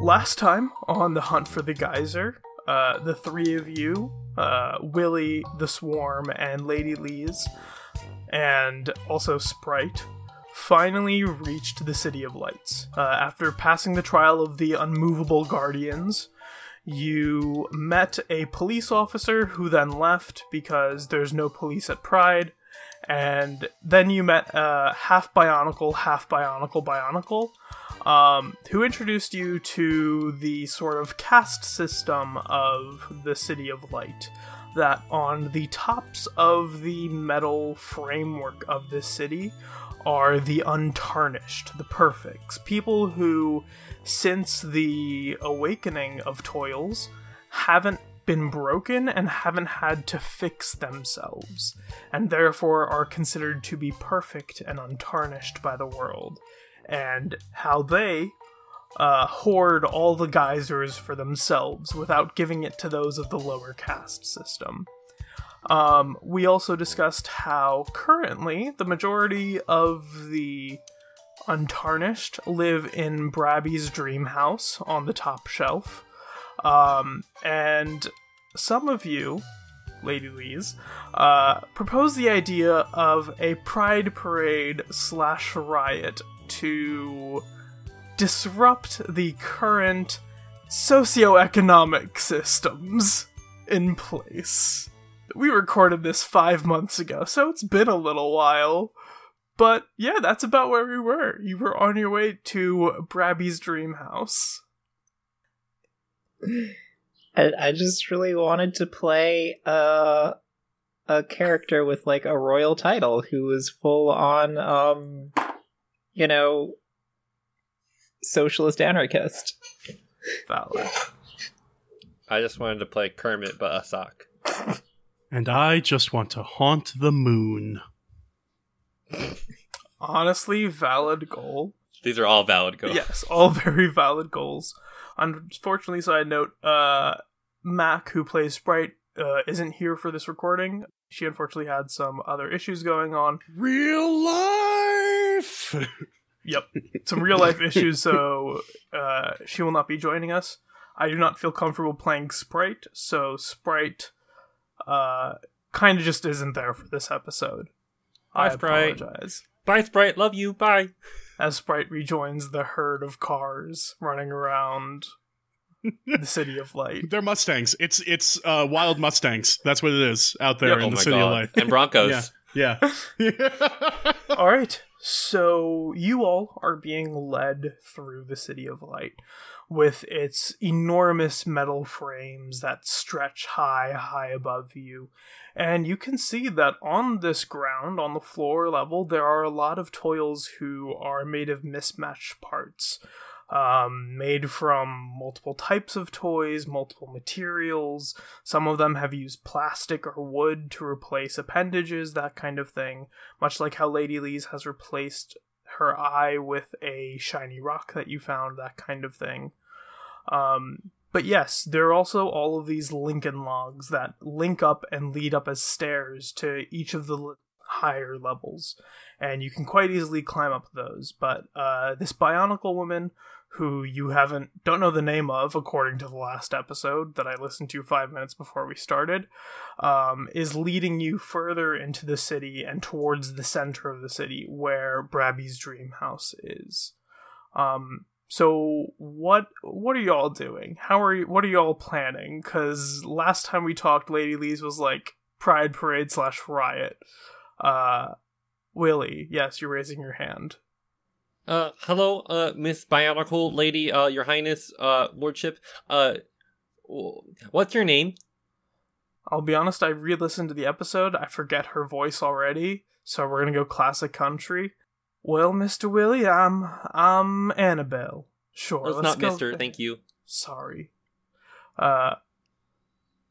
last time on the hunt for the geyser, uh, the three of you, uh, Willie, the Swarm, and Lady Lees, and also Sprite, finally reached the City of Lights. Uh, after passing the trial of the unmovable guardians, you met a police officer who then left because there's no police at Pride, and then you met a half bionicle, half bionicle bionicle, um, who introduced you to the sort of caste system of the City of Light. That on the tops of the metal framework of this city are the untarnished, the perfects, people who, since the awakening of Toils, haven't been broken and haven't had to fix themselves, and therefore are considered to be perfect and untarnished by the world, and how they uh, hoard all the geysers for themselves without giving it to those of the lower caste system. Um, we also discussed how currently the majority of the untarnished live in Brabby's dream house on the top shelf. Um, and some of you, Lady Lees, uh, proposed the idea of a pride parade slash riot to disrupt the current socioeconomic systems in place. We recorded this five months ago, so it's been a little while. But yeah, that's about where we were. You were on your way to Brabby's dream house. I, I just really wanted to play a a character with like a royal title who was full on um you know socialist anarchist. Valid. I just wanted to play Kermit, but a sock. And I just want to haunt the moon. Honestly, valid goal. These are all valid goals. Yes, all very valid goals. Unfortunately, side note, uh, Mac, who plays Sprite, uh, isn't here for this recording. She unfortunately had some other issues going on. Real life! Yep, some real life issues, so uh, she will not be joining us. I do not feel comfortable playing Sprite, so Sprite uh, kind of just isn't there for this episode. Bye, I Sprite. apologize. Bye, Sprite. Love you. Bye. As Sprite rejoins the herd of cars running around the City of Light. They're Mustangs. It's it's uh, wild Mustangs. That's what it is out there Yep. in oh the city god. of light. And Broncos. Yeah. Yeah. All right. So you all are being led through the City of Light with its enormous metal frames that stretch high, high above you. And you can see that on this ground, on the floor level, there are a lot of toils who are made of mismatched parts. Um, made from multiple types of toys, multiple materials. Some of them have used plastic or wood to replace appendages, that kind of thing much like how Lady Lee's has replaced her eye with a shiny rock that you found, that kind of thing. Um, but yes, there are also all of these Lincoln logs that link up and lead up as stairs to each of the higher levels, and you can quite easily climb up those. But uh, this Bionicle woman, who you haven't don't know the name of, according to the last episode that I listened to five minutes before we started, um, is leading you further into the city and towards the center of the city where Brabby's dream house is. Um, so what what are y'all doing? How are you? What are y'all planning? Because last time we talked, Lady Lee's was like Pride Parade slash riot. Uh, Willie, yes, you're raising your hand. Uh, hello, uh, Miss Bionicle Lady, uh, Your Highness, uh, Lordship. Uh, what's your name? I'll be honest, I re-listened to the episode. I forget her voice already, so we're gonna go classic country. Well, Mister Willie, I'm I'm Annabelle. Sure, it's not Mister. there. Thank you. Sorry. Uh,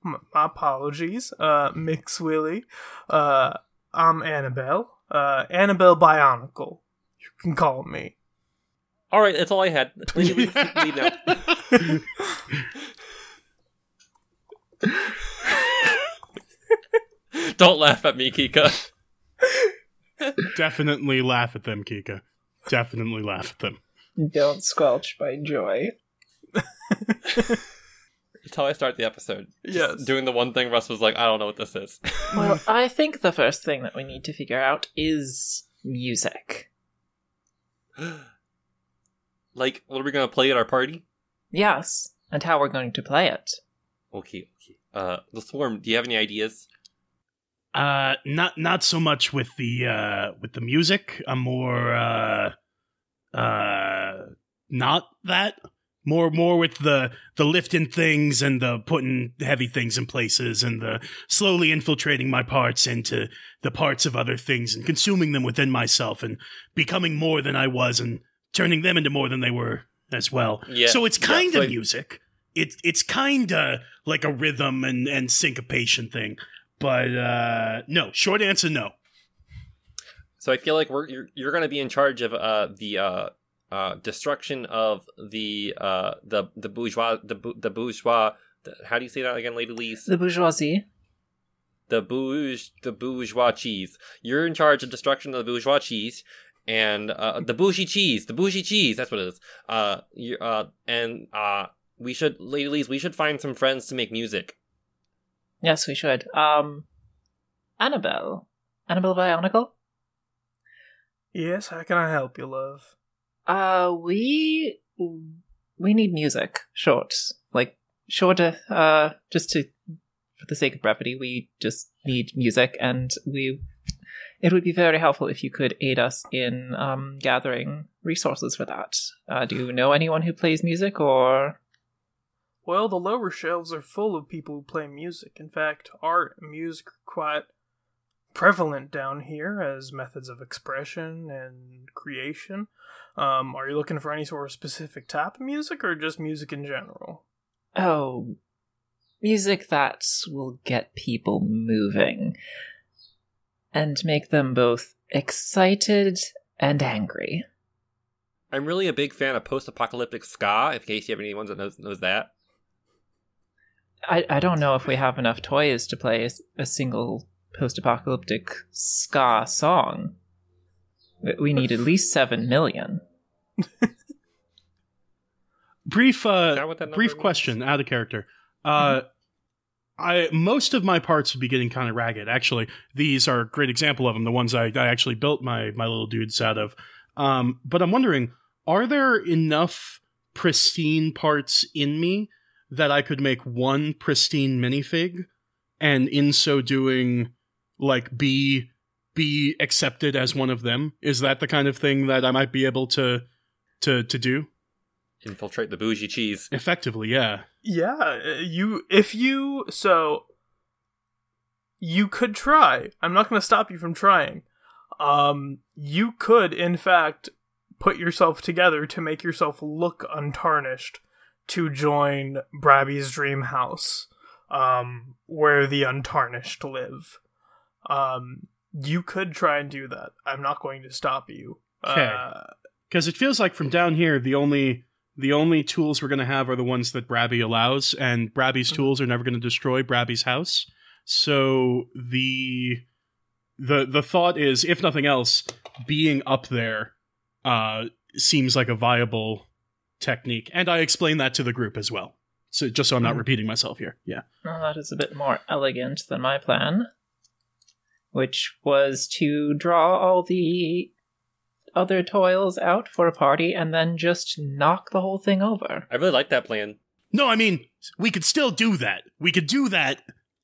m- my apologies. Uh, Mix Willie. Uh, I'm Annabelle. Uh, Annabelle Bionicle. You can call me. All right, that's all I had. Lady, we can leave now. Don't laugh at me, Kika. Definitely laugh at them, Kika. Definitely laugh at them. Don't squelch my joy. That's how I start the episode. Just Yes. Doing the one thing Russ was like, I don't know what this is. Well, I think the first thing that we need to figure out is music. like, what are we gonna play at our party? Yes, and how we're going to play it. Okay, okay. Uh, the swarm. Do you have any ideas? Uh, not not so much with the uh with the music. I'm more uh uh not that. More more with the the lifting things and the putting heavy things in places and the slowly infiltrating my parts into the parts of other things and consuming them within myself and becoming more than I was and turning them into more than they were as well. Yeah. So it's kind so of I- music. It it's kind of like a rhythm and and syncopation thing. But uh no, short answer no. So I feel like we're you're, you're going to be in charge of uh the uh uh destruction of the uh the the bourgeois the bu- the bourgeois the, how do you say that again, Lady Lee's The bourgeoisie. the bourge the bourgeois cheese. You're in charge of destruction of the bourgeois cheese and uh the bougie cheese the bougie cheese that's what it is. Uh you uh and uh we should Lady Lee's we should find some friends to make music. Yes, we should. Um, Annabelle. Annabelle Bionicle? yes, how can I help you, love? Uh, we we need music. Short, like shorter. Uh, just to for the sake of brevity, we just need music, and we. It would be very helpful if you could aid us in um, gathering resources for that. Uh, do you know anyone who plays music, or Well, the lower shelves are full of people who play music. In fact, art music are quite prevalent down here as methods of expression and creation. Um, are you looking for any sort of specific type of music or just music in general? oh, music that will get people moving and make them both excited and angry? I'm really a big fan of post-apocalyptic ska. In case you have anyone that knows knows that. I, I don't know if we have enough toys to play a single post-apocalyptic ska song. We- We need at least seven million. Brief uh Is that what that number brief means? question out of character. Uh I most of my parts would be getting kind of ragged. Actually, these are a great example of them. The ones I, I actually built my my little dudes out of. Um, but I'm wondering, are there enough pristine parts in me that I could make one pristine minifig, and in so doing, like be be accepted as one of them? Is that the kind of thing that I might be able to to to do Infiltrate the bougie cheese. effectively? Yeah. Yeah, you if you so you could try. I'm not going to stop you from trying. Um you could in fact put yourself together to make yourself look untarnished to join Brabby's dream house um where the untarnished live. Um you could try and do that. I'm not going to stop you. Okay. Uh, because it feels like from down here the only the only tools we're going to have are the ones that Brabby allows, and Brabby's Mhm. tools are never going to destroy Brabby's house. So the the the thought is, if nothing else, being up there uh, seems like a viable technique, and I explain that to the group as well. So just so I'm not Mhm. repeating myself here. Yeah. Well, that is a bit more elegant than my plan, which was to draw all the other toils out for a party and then just knock the whole thing over. I really like that plan. No, I mean, we could still do that. We could do that.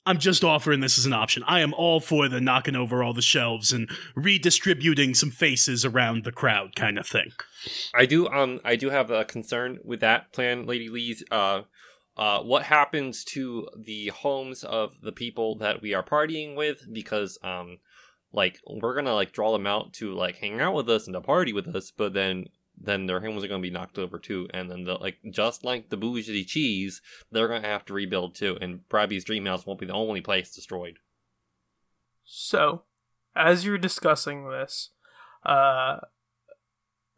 I'm just offering this as an option. I am all for the knocking over all the shelves and redistributing some faces around the crowd kind of thing. I do um I do have a concern with that plan, Lady Lee's. Uh, uh, what happens to the homes of the people that we are partying with? Because um, like we're gonna like draw them out to like hang out with us and to party with us, but then then their homes are gonna be knocked over too, and then the like just like the bougie cheese, they're gonna have to rebuild too, and Brabby's dream house won't be the only place destroyed. So, as you're discussing this, uh,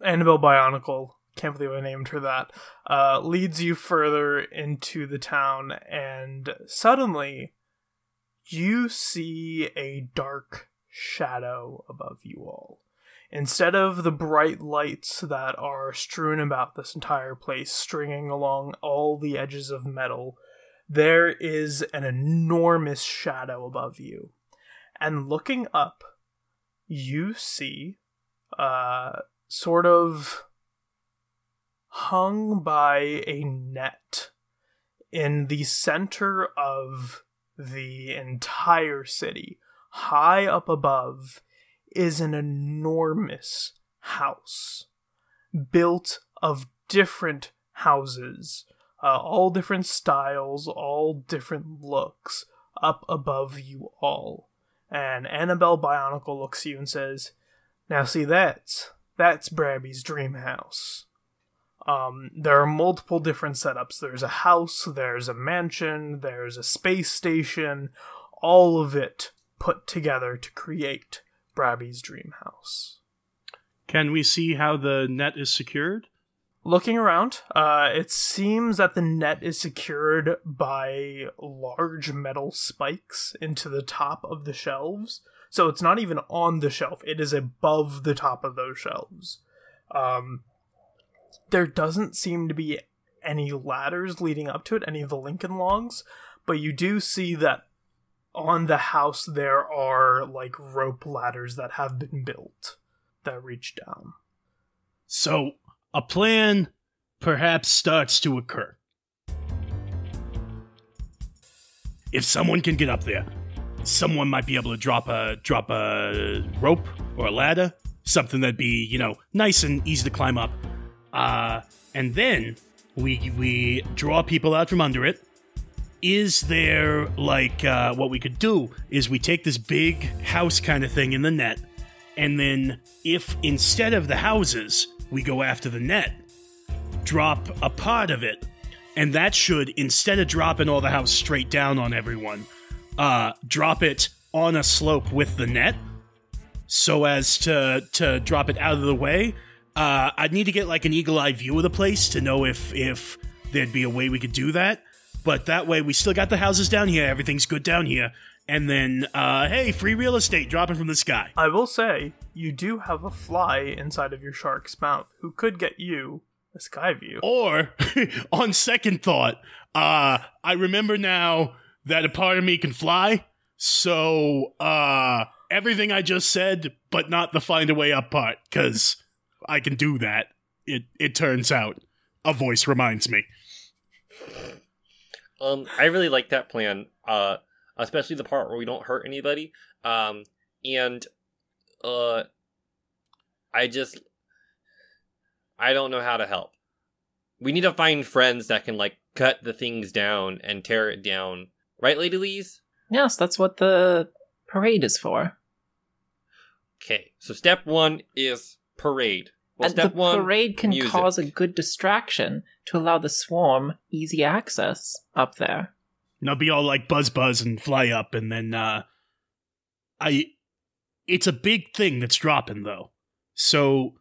Annabelle Bionicle, can't believe I named her that, uh, leads you further into the town, and suddenly you see a dark shadow above you all. Instead of the bright lights that are strewn about this entire place, stringing along all the edges of metal, there is an enormous shadow above you. And looking up, you see, uh, sort of hung by a net in the center of the entire city, high up above, is an enormous house built of different houses, uh, all different styles, all different looks, up above you all. And Annabelle Bionicle looks at you and says, Now see, that's, that's Brabby's dream house. Um, there are multiple different setups. There's a house, there's a mansion, there's a space station, all of it put together to create Brabby's dream house. Can we see how the net is secured? Looking around, uh, it seems that the net is secured by large metal spikes into the top of the shelves. So it's not even on the shelf, it is above the top of those shelves. Um, there doesn't seem to be any ladders leading up to it, any of the Lincoln logs, but you do see that on the house there are like rope ladders that have been built that reach down. So, a plan perhaps starts to occur. If someone can get up there, someone might be able to drop a drop a rope or a ladder, something that'd be, you know, nice and easy to climb up. Uh, and then we we draw people out from under it. Is there like uh, what we could do is we take this big house kind of thing in the net, and then if instead of the houses we go after the net, drop a part of it, and that should instead of dropping all the house straight down on everyone, uh, drop it on a slope with the net, so as to to drop it out of the way uh, I'd need to get like an eagle eye view of the place to know if if there'd be a way we could do that. But that way, we still got the houses down here. Everything's good down here. And then, uh, hey, free real estate dropping from the sky. I will say, you do have a fly inside of your shark's mouth who could get you a sky view. Or, on second thought, uh, I remember now that a part of me can fly. So, uh, everything I just said, but not the find a way up part, because I can do that. It it turns out. A voice reminds me. Um, I really like that plan. Uh, especially the part where we don't hurt anybody. Um, and uh, I just I don't know how to help. We need to find friends that can like cut the things down and tear it down. Right, Lady Lees? Yes, that's what the parade is for. Okay, so step one is parade. Well, and step the one, parade can music. cause a good distraction to allow the swarm easy access up there. And I'll be all like buzz buzz and fly up and then uh I it's a big thing that's dropping though. So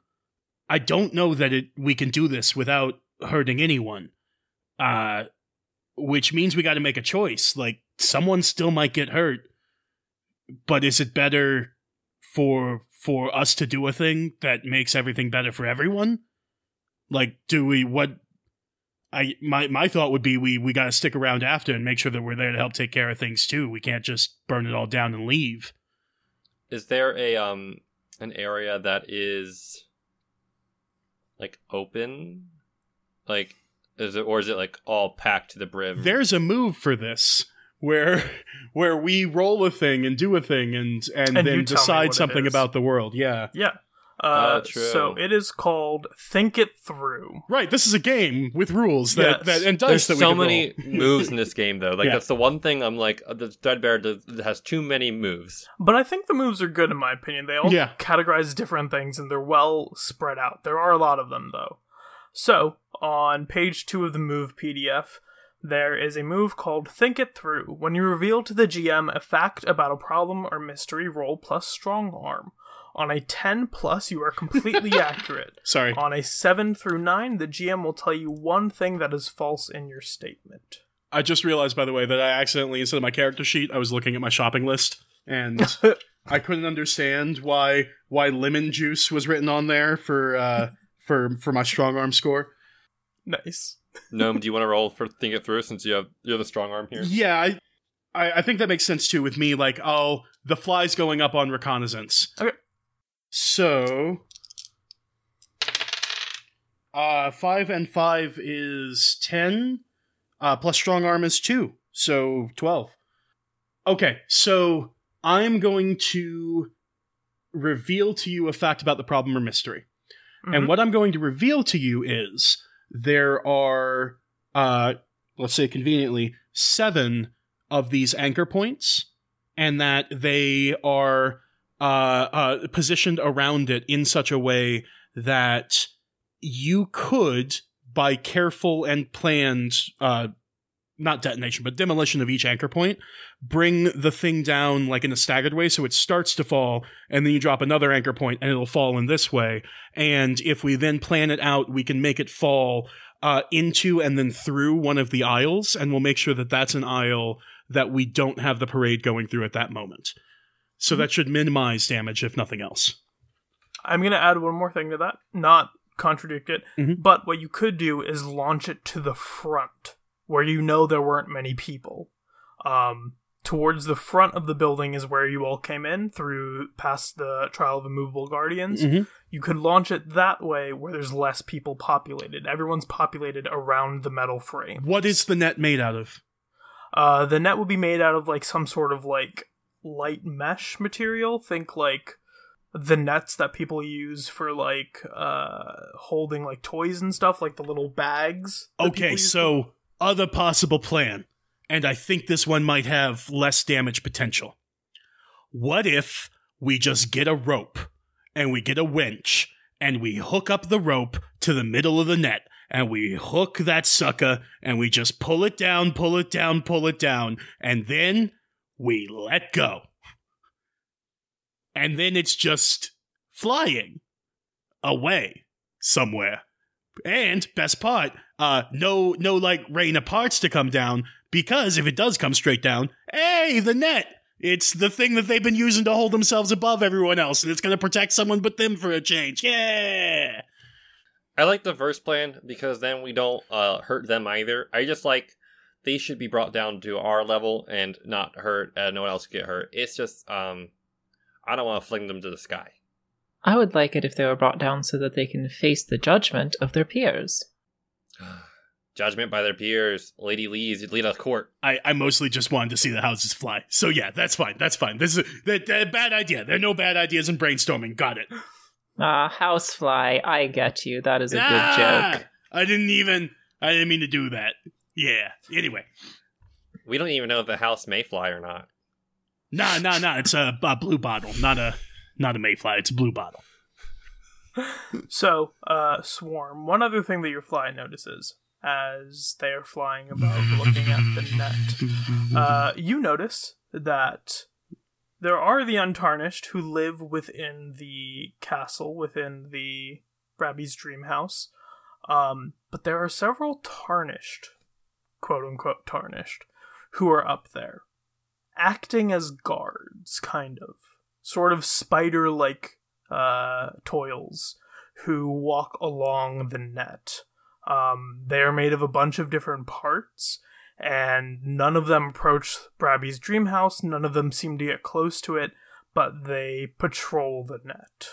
I don't know that it we can do this without hurting anyone. Uh which means we got to make a choice. Like someone still might get hurt. But is it better for for us to do a thing that makes everything better for everyone? Like do we what I my my thought would be we we got to stick around after and make sure that we're there to help take care of things too. We can't just burn it all down and leave. Is there a um an area that is like open? Like is it or is it like all packed to the brim? There's a move for this where where we roll a thing and do a thing and and, And then you tell me decide something about the world. Yeah. Yeah. Uh, Oh, true. So it is called Think It Through. Right, this is a game with rules that, Yes. that and There's dice that we so can many roll. moves in this game though. Like Yeah. that's the one thing I'm like uh, the Threadbare does, has too many moves. But I think the moves are good in my opinion. They all Yeah. categorize different things and they're well spread out. There are a lot of them though. So, on page 2 of the move PDF, there is a move called Think It Through. When you reveal to the GM a fact about a problem or mystery, roll plus strong arm. On a 10 plus, you are completely accurate. Sorry. On a 7 through 9, the GM will tell you one thing that is false in your statement. I just realized by the way that I accidentally instead of my character sheet I was looking at my shopping list and I couldn't understand why why lemon juice was written on there for uh for for my strong arm score. Nice. Gnome, do you want to roll for think it through since you have you're the strong arm here? Yeah, I, I I think that makes sense too with me. Like, oh, the fly's going up on reconnaissance. Okay. So, uh, five and five is ten. Uh, plus strong arm is two, so twelve. Okay, so I'm going to reveal to you a fact about the problem or mystery. And Mhm. what I'm going to reveal to you is there are, uh, let's say conveniently, seven of these anchor points, and that they are uh, uh, positioned around it in such a way that you could, by careful and planned, uh, not detonation, but demolition of each anchor point, bring the thing down like in a staggered way. So it starts to fall, and then you drop another anchor point, and it'll fall in this way. And if we then plan it out, we can make it fall uh, into and then through one of the aisles, and we'll make sure that that's an aisle that we don't have the parade going through at that moment. So that should minimize damage, if nothing else. I'm going to add one more thing to that, not contradict it, Mhm. but what you could do is launch it to the front where you know there weren't many people. Um, towards the front of the building is where you all came in through past the trial of immovable guardians. Mhm. You could launch it that way where there's less people populated. Everyone's populated around the metal frame. What is the net made out of? Uh, the net would be made out of like some sort of like light mesh material. Think like the nets that people use for like uh holding like toys and stuff, like the little bags. Okay, so other possible plan, and I think this one might have less damage potential. What if we just get a rope and we get a winch and we hook up the rope to the middle of the net and we hook that sucker and we just pull it down, pull it down, pull it down, and then we let go. And then it's just flying away somewhere. And best part, uh, no, no, like rain of parts to come down because if it does come straight down, hey, the net. It's the thing that they've been using to hold themselves above everyone else, and it's going to protect someone but them for a change. Yeah. I like the first plan because then we don't uh, hurt them either. I just like they should be brought down to our level and not hurt. Uh, no one else get hurt. It's just um, I don't want to fling them to the sky. I would like it if they were brought down so that they can face the judgment of their peers. Judgment by their peers. Lady Lee's lead us court. I, I mostly just wanted to see the houses fly. So yeah, that's fine. That's fine. This is that that- bad idea. There are no bad ideas in brainstorming. Got it. Ah, housefly, I get you. That is a good Ah! joke. I didn't even. I didn't mean to do that. Yeah. Anyway, We don't even know if the house may fly or not. nah, nah, nah. It's a, a blue bottle, not a not a mayfly. It's a blue bottle. So, uh, Swarm, one other thing that your fly notices as they are flying above looking at the net, uh, you notice that there are the Untarnished who live within the castle, within the Brabby's dream house, um, but there are several Tarnished, quote unquote Tarnished, who are up there, acting as guards, kind of. Sort of spider like uh, toils who walk along the net. Um, they are made of a bunch of different parts, and none of them approach Brabby's dream house. None of them seem to get close to it, but they patrol the net.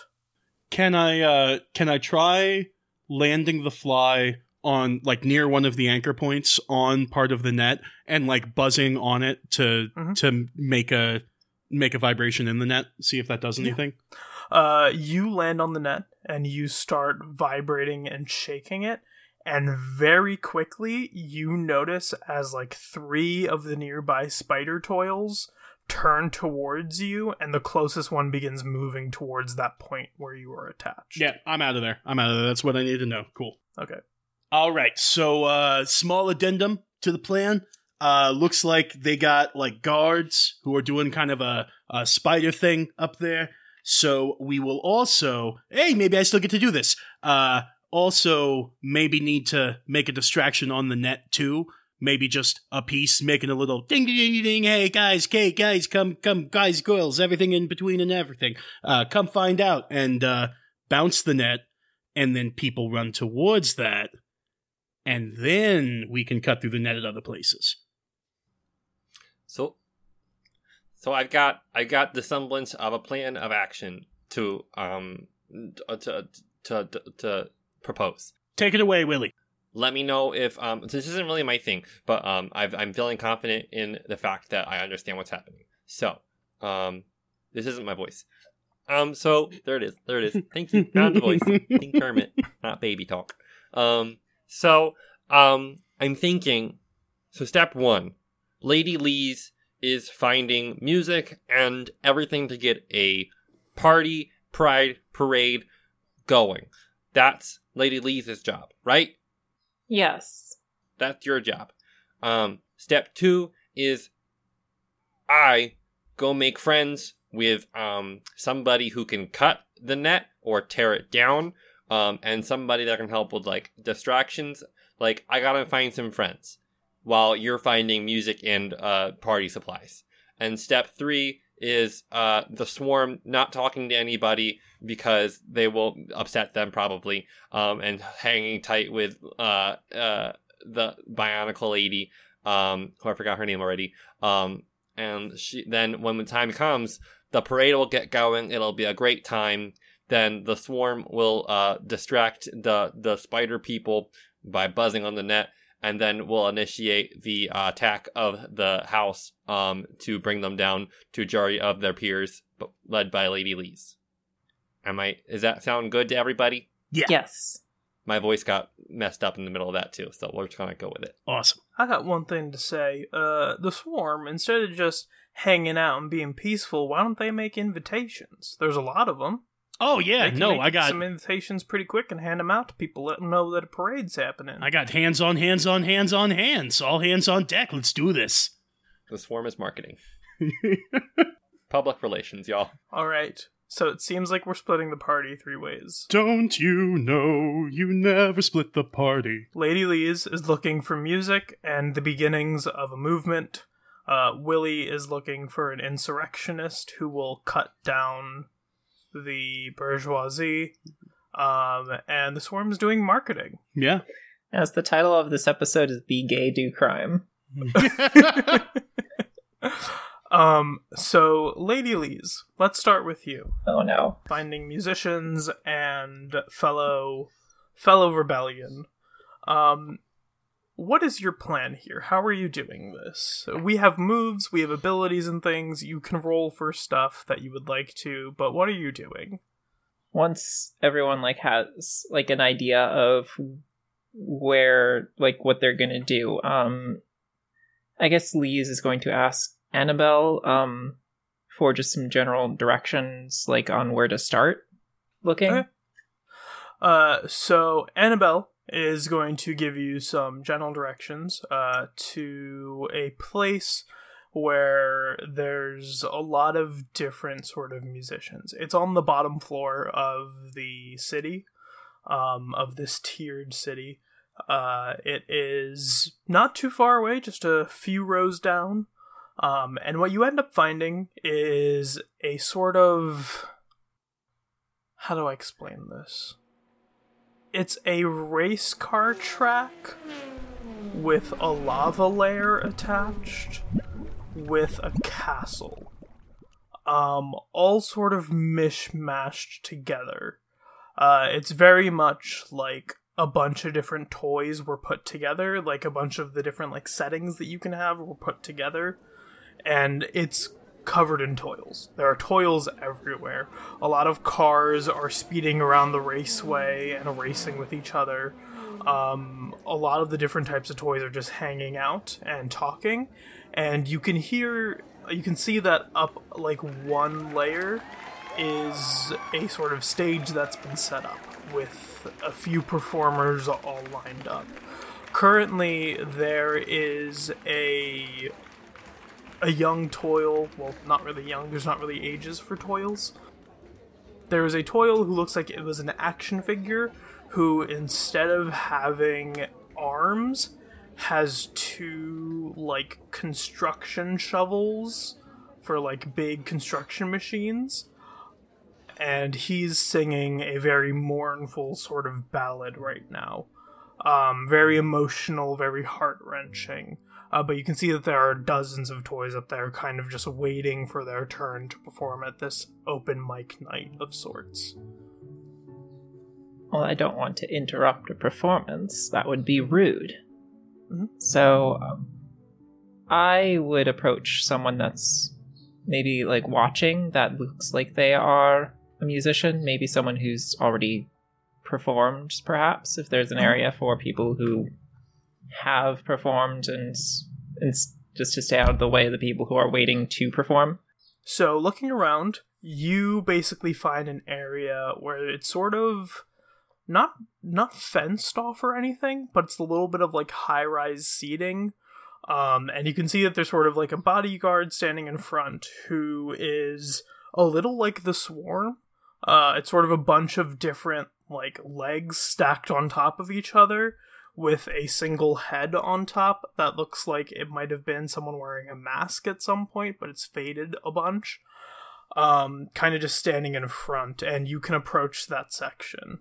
Can I uh can I try landing the fly on like near one of the anchor points on part of the net and like buzzing on it to Mhm. to make a make a vibration in the net, see if that does Yeah. anything? Uh, you land on the net and you start vibrating and shaking it, and very quickly you notice as like three of the nearby spider toils turn towards you, and the closest one begins moving towards that point where you are attached. Yeah, I'm out of there. I'm out of there. That's what I need to know. Cool. Okay. All right. So, uh, small addendum to the plan. Uh, looks like they got like guards who are doing kind of a, a spider thing up there. So we will also, hey, maybe I still get to do this. Uh, also maybe need to make a distraction on the net too. maybe just a piece making a little ding ding ding ding. Hey guys, hey guys, come come guys, girls, everything in between and everything. Uh, come find out and uh, bounce the net, and then people run towards that, and then we can cut through the net at other places. So, so I've got I got the semblance of a plan of action to um to to to, to propose. Take it away, Willie. Let me know if um this isn't really my thing, but um I've, I'm feeling confident in the fact that I understand what's happening. So, um, this isn't my voice. Um, so there it is. There it is. Thank you. Found the voice. Think Kermit, not baby talk. Um, so um, I'm thinking. So step one, Lady Lee's is finding music and everything to get a party, pride, parade going. That's Lady Lee's job, right? Yes. That's your job. Um, step two is I go make friends with um, somebody who can cut the net or tear it down, um, and somebody that can help with like distractions. Like I gotta find some friends while you're finding music and uh, party supplies. And step three is uh, the swarm not talking to anybody because they will upset them probably, um, and hanging tight with uh, uh, the Bionicle lady, um, who I forgot her name already. Um, and she then when the time comes, the parade will get going. It'll be a great time. Then the swarm will uh, distract the the spider people by buzzing on the net, and then we'll initiate the uh, attack of the house um, to bring them down to a jury of their peers, led by Lady Lee's. Am I? Is that sound good to everybody? Yeah. Yes. My voice got messed up in the middle of that too, so we're just gonna go with it. Awesome. I got one thing to say. Uh, the swarm, instead of just hanging out and being peaceful, why don't they make invitations? There's a lot of them. Oh yeah, They can no, make I got some invitations pretty quick and hand them out to people. Let them know that a parade's happening. I got hands on hands on hands on hands. All hands on deck. Let's do this. The swarm is marketing, public relations, y'all. All right. So it seems like we're splitting the party three ways. Don't you know you never split the party? Lady Lee's is looking for music and the beginnings of a movement. Uh, Willie is looking for an insurrectionist who will cut down the bourgeoisie. Um, and the swarm's doing marketing. Yeah. As the title of this episode is Be Gay, Do Crime. Um, so Lady Lee's, let's start with you. Oh no. Finding musicians and fellow fellow rebellion. Um, what is your plan here? How are you doing this? We have moves, we have abilities and things. You can roll for stuff that you would like to, but what are you doing? Once everyone like has like an idea of where like what they're gonna do, um I guess Lee's is going to ask Annabelle um for just some general directions like on where to start looking. Okay. Uh, so Annabelle is going to give you some general directions uh, to a place where there's a lot of different sort of musicians. It's on the bottom floor of the city, um, of this tiered city. Uh, it is not too far away, just a few rows down. Um, and what you end up finding is a sort of. How do I explain this? It's a race car track with a lava layer attached with a castle. Um, all sort of mishmashed together. Uh, it's very much like a bunch of different toys were put together, like a bunch of the different like settings that you can have were put together, and it's covered in toils. There are toils everywhere. A lot of cars are speeding around the raceway and racing with each other. Um, a lot of the different types of toys are just hanging out and talking, and you can hear, you can see that up like one layer is a sort of stage that's been set up with a few performers all lined up. Currently, there is a a young toil. Well, not really young. There's not really ages for toils. There is a toil who looks like it was an action figure who, instead of having arms, has two like construction shovels for like big construction machines and he's singing a very mournful sort of ballad right now um, very emotional very heart-wrenching uh, but you can see that there are dozens of toys up there kind of just waiting for their turn to perform at this open mic night of sorts Well, I don't want to interrupt a performance. That would be rude. Mhm. So, um, I would approach someone that's maybe like watching that looks like they are a musician, maybe someone who's already performed, perhaps, if there's an Mhm. area for people who have performed and, and just to stay out of the way of the people who are waiting to perform. So, looking around, you basically find an area where it's sort of not not fenced off or anything, but it's a little bit of like high-rise seating. Um, and you can see that there's sort of like a bodyguard standing in front who is a little like the swarm. Uh, it's sort of a bunch of different like legs stacked on top of each other with a single head on top that looks like it might have been someone wearing a mask at some point, but it's faded a bunch. Um, kind of just standing in front, and you can approach that section.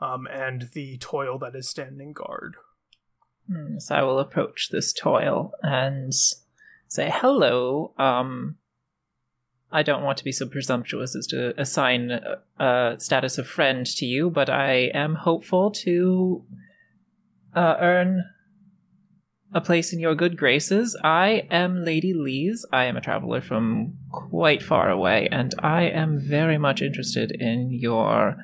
Um, and the toil that is standing guard. Hmm, So I will approach this toil and say, hello, um, I don't want to be so presumptuous as to assign a, a status of friend to you, but I am hopeful to uh, earn a place in your good graces. I am Lady Lees. I am a traveler from quite far away, and I am very much interested in your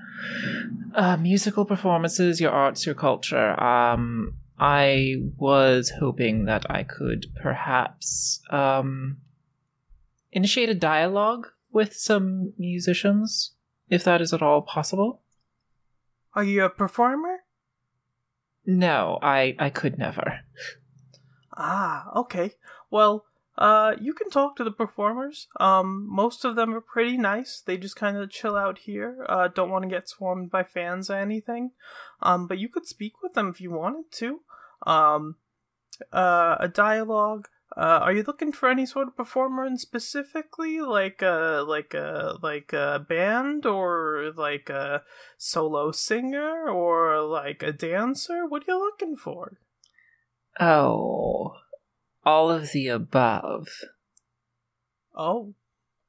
uh, musical performances, your arts, your culture. Um, I was hoping that I could perhaps um, initiate a dialogue with some musicians, if that is at all possible. Are you a performer? No, I, I could never. Ah, okay. Well, uh, you can talk to the performers. Um, most of them are pretty nice. They just kind of chill out here. Uh, don't want to get swarmed by fans or anything. Um, but you could speak with them if you wanted to. Um, uh, a dialogue. Uh, are you looking for any sort of performer in specifically, like a like a like a band or like a solo singer or like a dancer? What are you looking for? Oh, all of the above. Oh,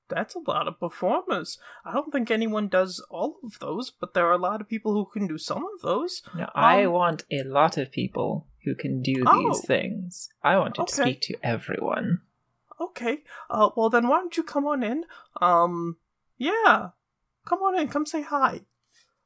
that's a lot of performers. I don't think anyone does all of those, but there are a lot of people who can do some of those. Now, I Um, want a lot of people who can do Oh. these things. I want to Okay. speak to everyone. Okay. Uh, well then, why don't you come on in? Um, yeah, come on in. Come say hi.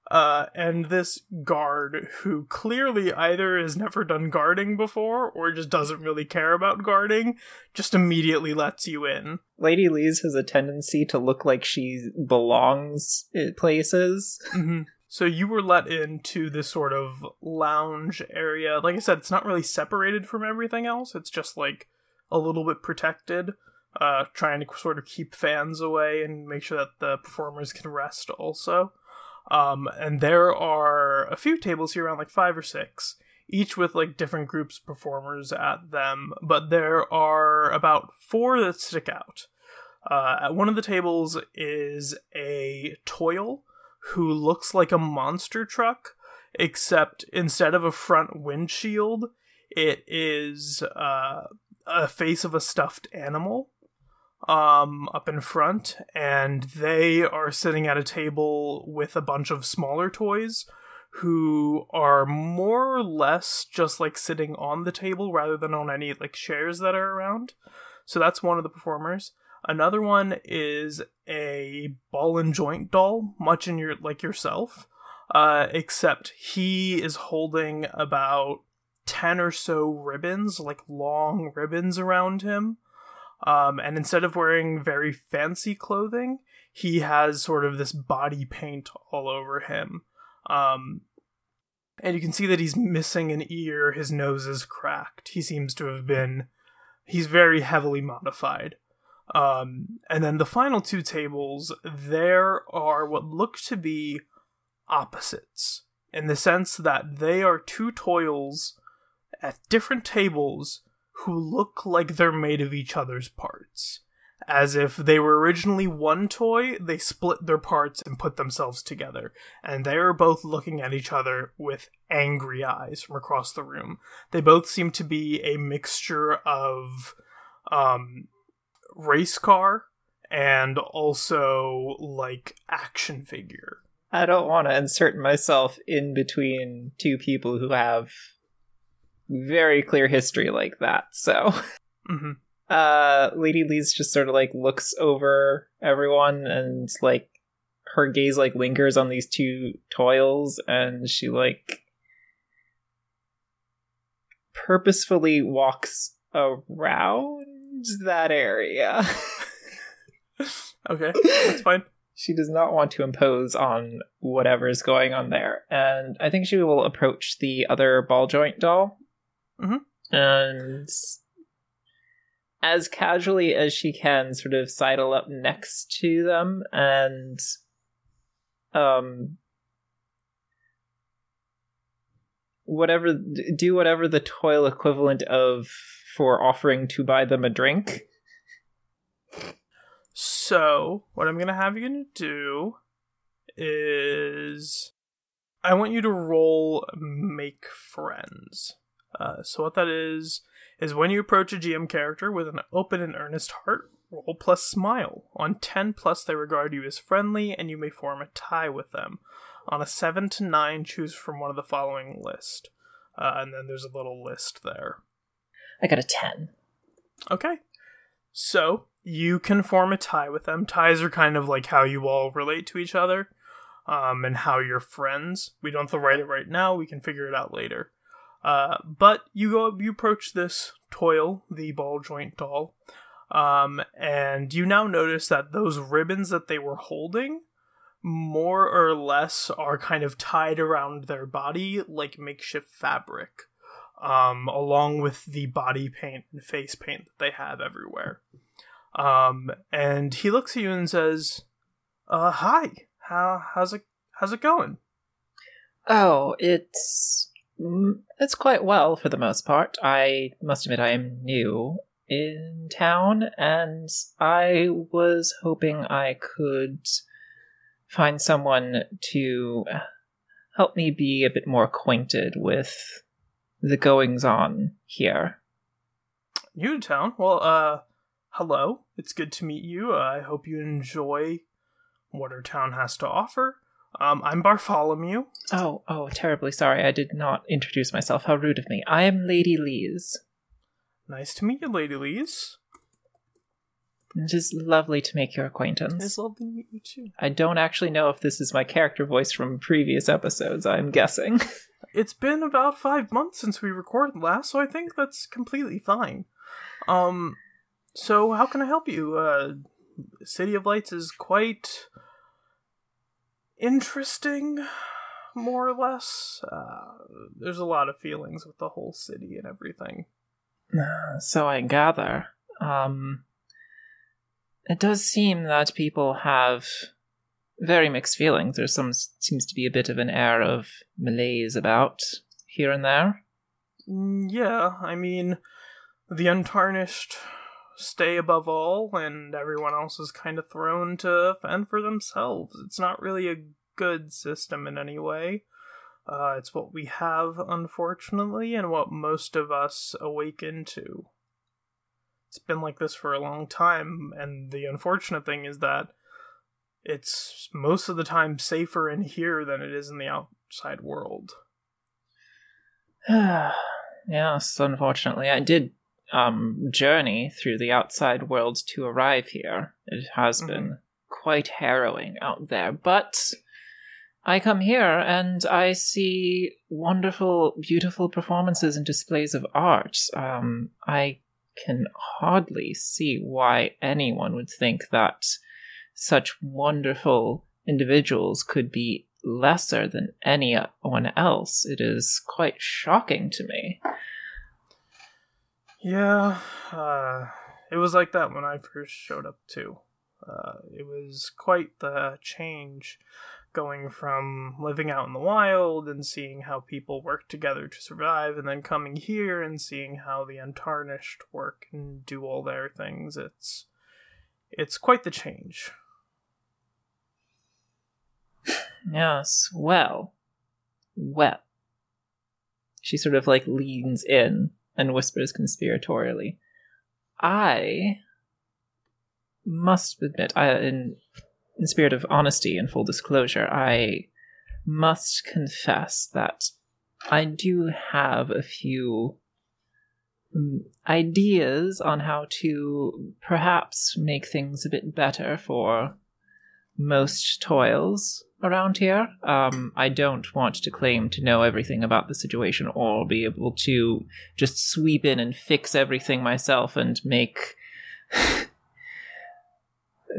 Uh, and this guard, who clearly either has never done guarding before or just doesn't really care about guarding, just immediately lets you in. Lady Lee's has a tendency to look like she belongs in places. hmm So you were let into this sort of lounge area. Like I said, it's not really separated from everything else. It's just like a little bit protected, uh, trying to sort of keep fans away and make sure that the performers can rest also. Um, and there are a few tables here, around like five or six, each with like different groups of performers at them. But there are about four that stick out. Uh, at one of the tables is a toil who looks like a monster truck, except instead of a front windshield, it is uh, a face of a stuffed animal um, up in front, and they are sitting at a table with a bunch of smaller toys who are more or less just like sitting on the table rather than on any like chairs that are around. So that's one of the performers. Another one is a ball and joint doll, much in your like yourself, uh, except he is holding about ten or so ribbons, like long ribbons around him. Um, and instead of wearing very fancy clothing, he has sort of this body paint all over him. Um, and you can see that he's missing an ear, his nose is cracked. He seems to have been. He's very heavily modified. Um, and then the final two tables, there are what look to be opposites, in the sense that they are two toils at different tables who look like they're made of each other's parts. As if they were originally one toy, they split their parts and put themselves together. And they are both looking at each other with angry eyes from across the room. They both seem to be a mixture of um, race car and also like action figure. I don't want to insert myself in between two people who have very clear history like that. So, hmm uh, Lady Lees just sort of like looks over everyone and like her gaze like lingers on these two toils and she like purposefully walks around that area. Okay, that's fine. she does not want to impose on whatever's going on there. And I think she will approach the other ball joint doll. Mhm. And as casually as she can, sort of sidle up next to them and um whatever do whatever the toil equivalent of for offering to buy them a drink So, what I'm gonna have you do is I want you to roll make friends. Uh, so what that is is when you approach a GM character with an open and earnest heart, roll plus smile. On 10 plus, they regard you as friendly, and you may form a tie with them. On a 7 to 9, choose from one of the following list. Uh, and then there's a little list there. I got a 10 Okay. So you can form a tie with them. Ties are kind of like how you all relate to each other, um, and how you're friends. We don't have to write it right now. We can figure it out later. Uh, but you go, you approach this toil, the ball joint doll, um, and you now notice that those ribbons that they were holding, more or less, are kind of tied around their body like makeshift fabric um, along with the body paint and face paint that they have everywhere. Um, and he looks at you and says, "Uh, hi. How how's it how's it going?" Oh, it's mm, it's quite well for the most part. I must admit I am new in town and I was hoping I could find someone to help me be a bit more acquainted with the goings on here. New to town. Well, uh, hello. It's good to meet you. Uh, I hope you enjoy what our town has to offer. Um, I'm Bartholomew. Oh, oh, terribly sorry. I did not introduce myself. How rude of me. I am Lady Lees. Nice to meet you, Lady Lees. It is lovely to make your acquaintance. It's lovely to meet you too. I don't actually know if this is my character voice from previous episodes, I'm guessing. It's been about five months since we recorded last, so I think that's completely fine. Um, so how can I help you? Uh, City of Lights is quite interesting, more or less. Uh, there's a lot of feelings with the whole city and everything. so I gather. Um, it does seem that people have very mixed feelings. There some seems to be a bit of an air of malaise about here and there. Mm, Yeah, I mean, the untarnished stay above all, and everyone else is kind of thrown to fend for themselves. It's not really a good system in any way. Uh, it's what we have, unfortunately, and what most of us awaken to. It's been like this for a long time, and the unfortunate thing is that it's most of the time safer in here than it is in the outside world. yes, unfortunately, I did um, journey through the outside world to arrive here. It has Mhm. been quite harrowing out there, but I come here and I see wonderful, beautiful performances and displays of art. Um, I can hardly see why anyone would think that such wonderful individuals could be lesser than anyone else. It is quite shocking to me. Yeah, uh, it was like that when I first showed up too. Uh, it was quite the change. Going from living out in the wild and seeing how people work together to survive, and then coming here and seeing how the untarnished work and do all their things. It's it's quite the change. Yes. Well. Well. She sort of like leans in and whispers conspiratorially. I must admit, I, in, in spirit of honesty and full disclosure, I must confess that I do have a few mm, ideas on how to perhaps make things a bit better for most toils around here. Um, I don't want to claim to know everything about the situation or be able to just sweep in and fix everything myself and make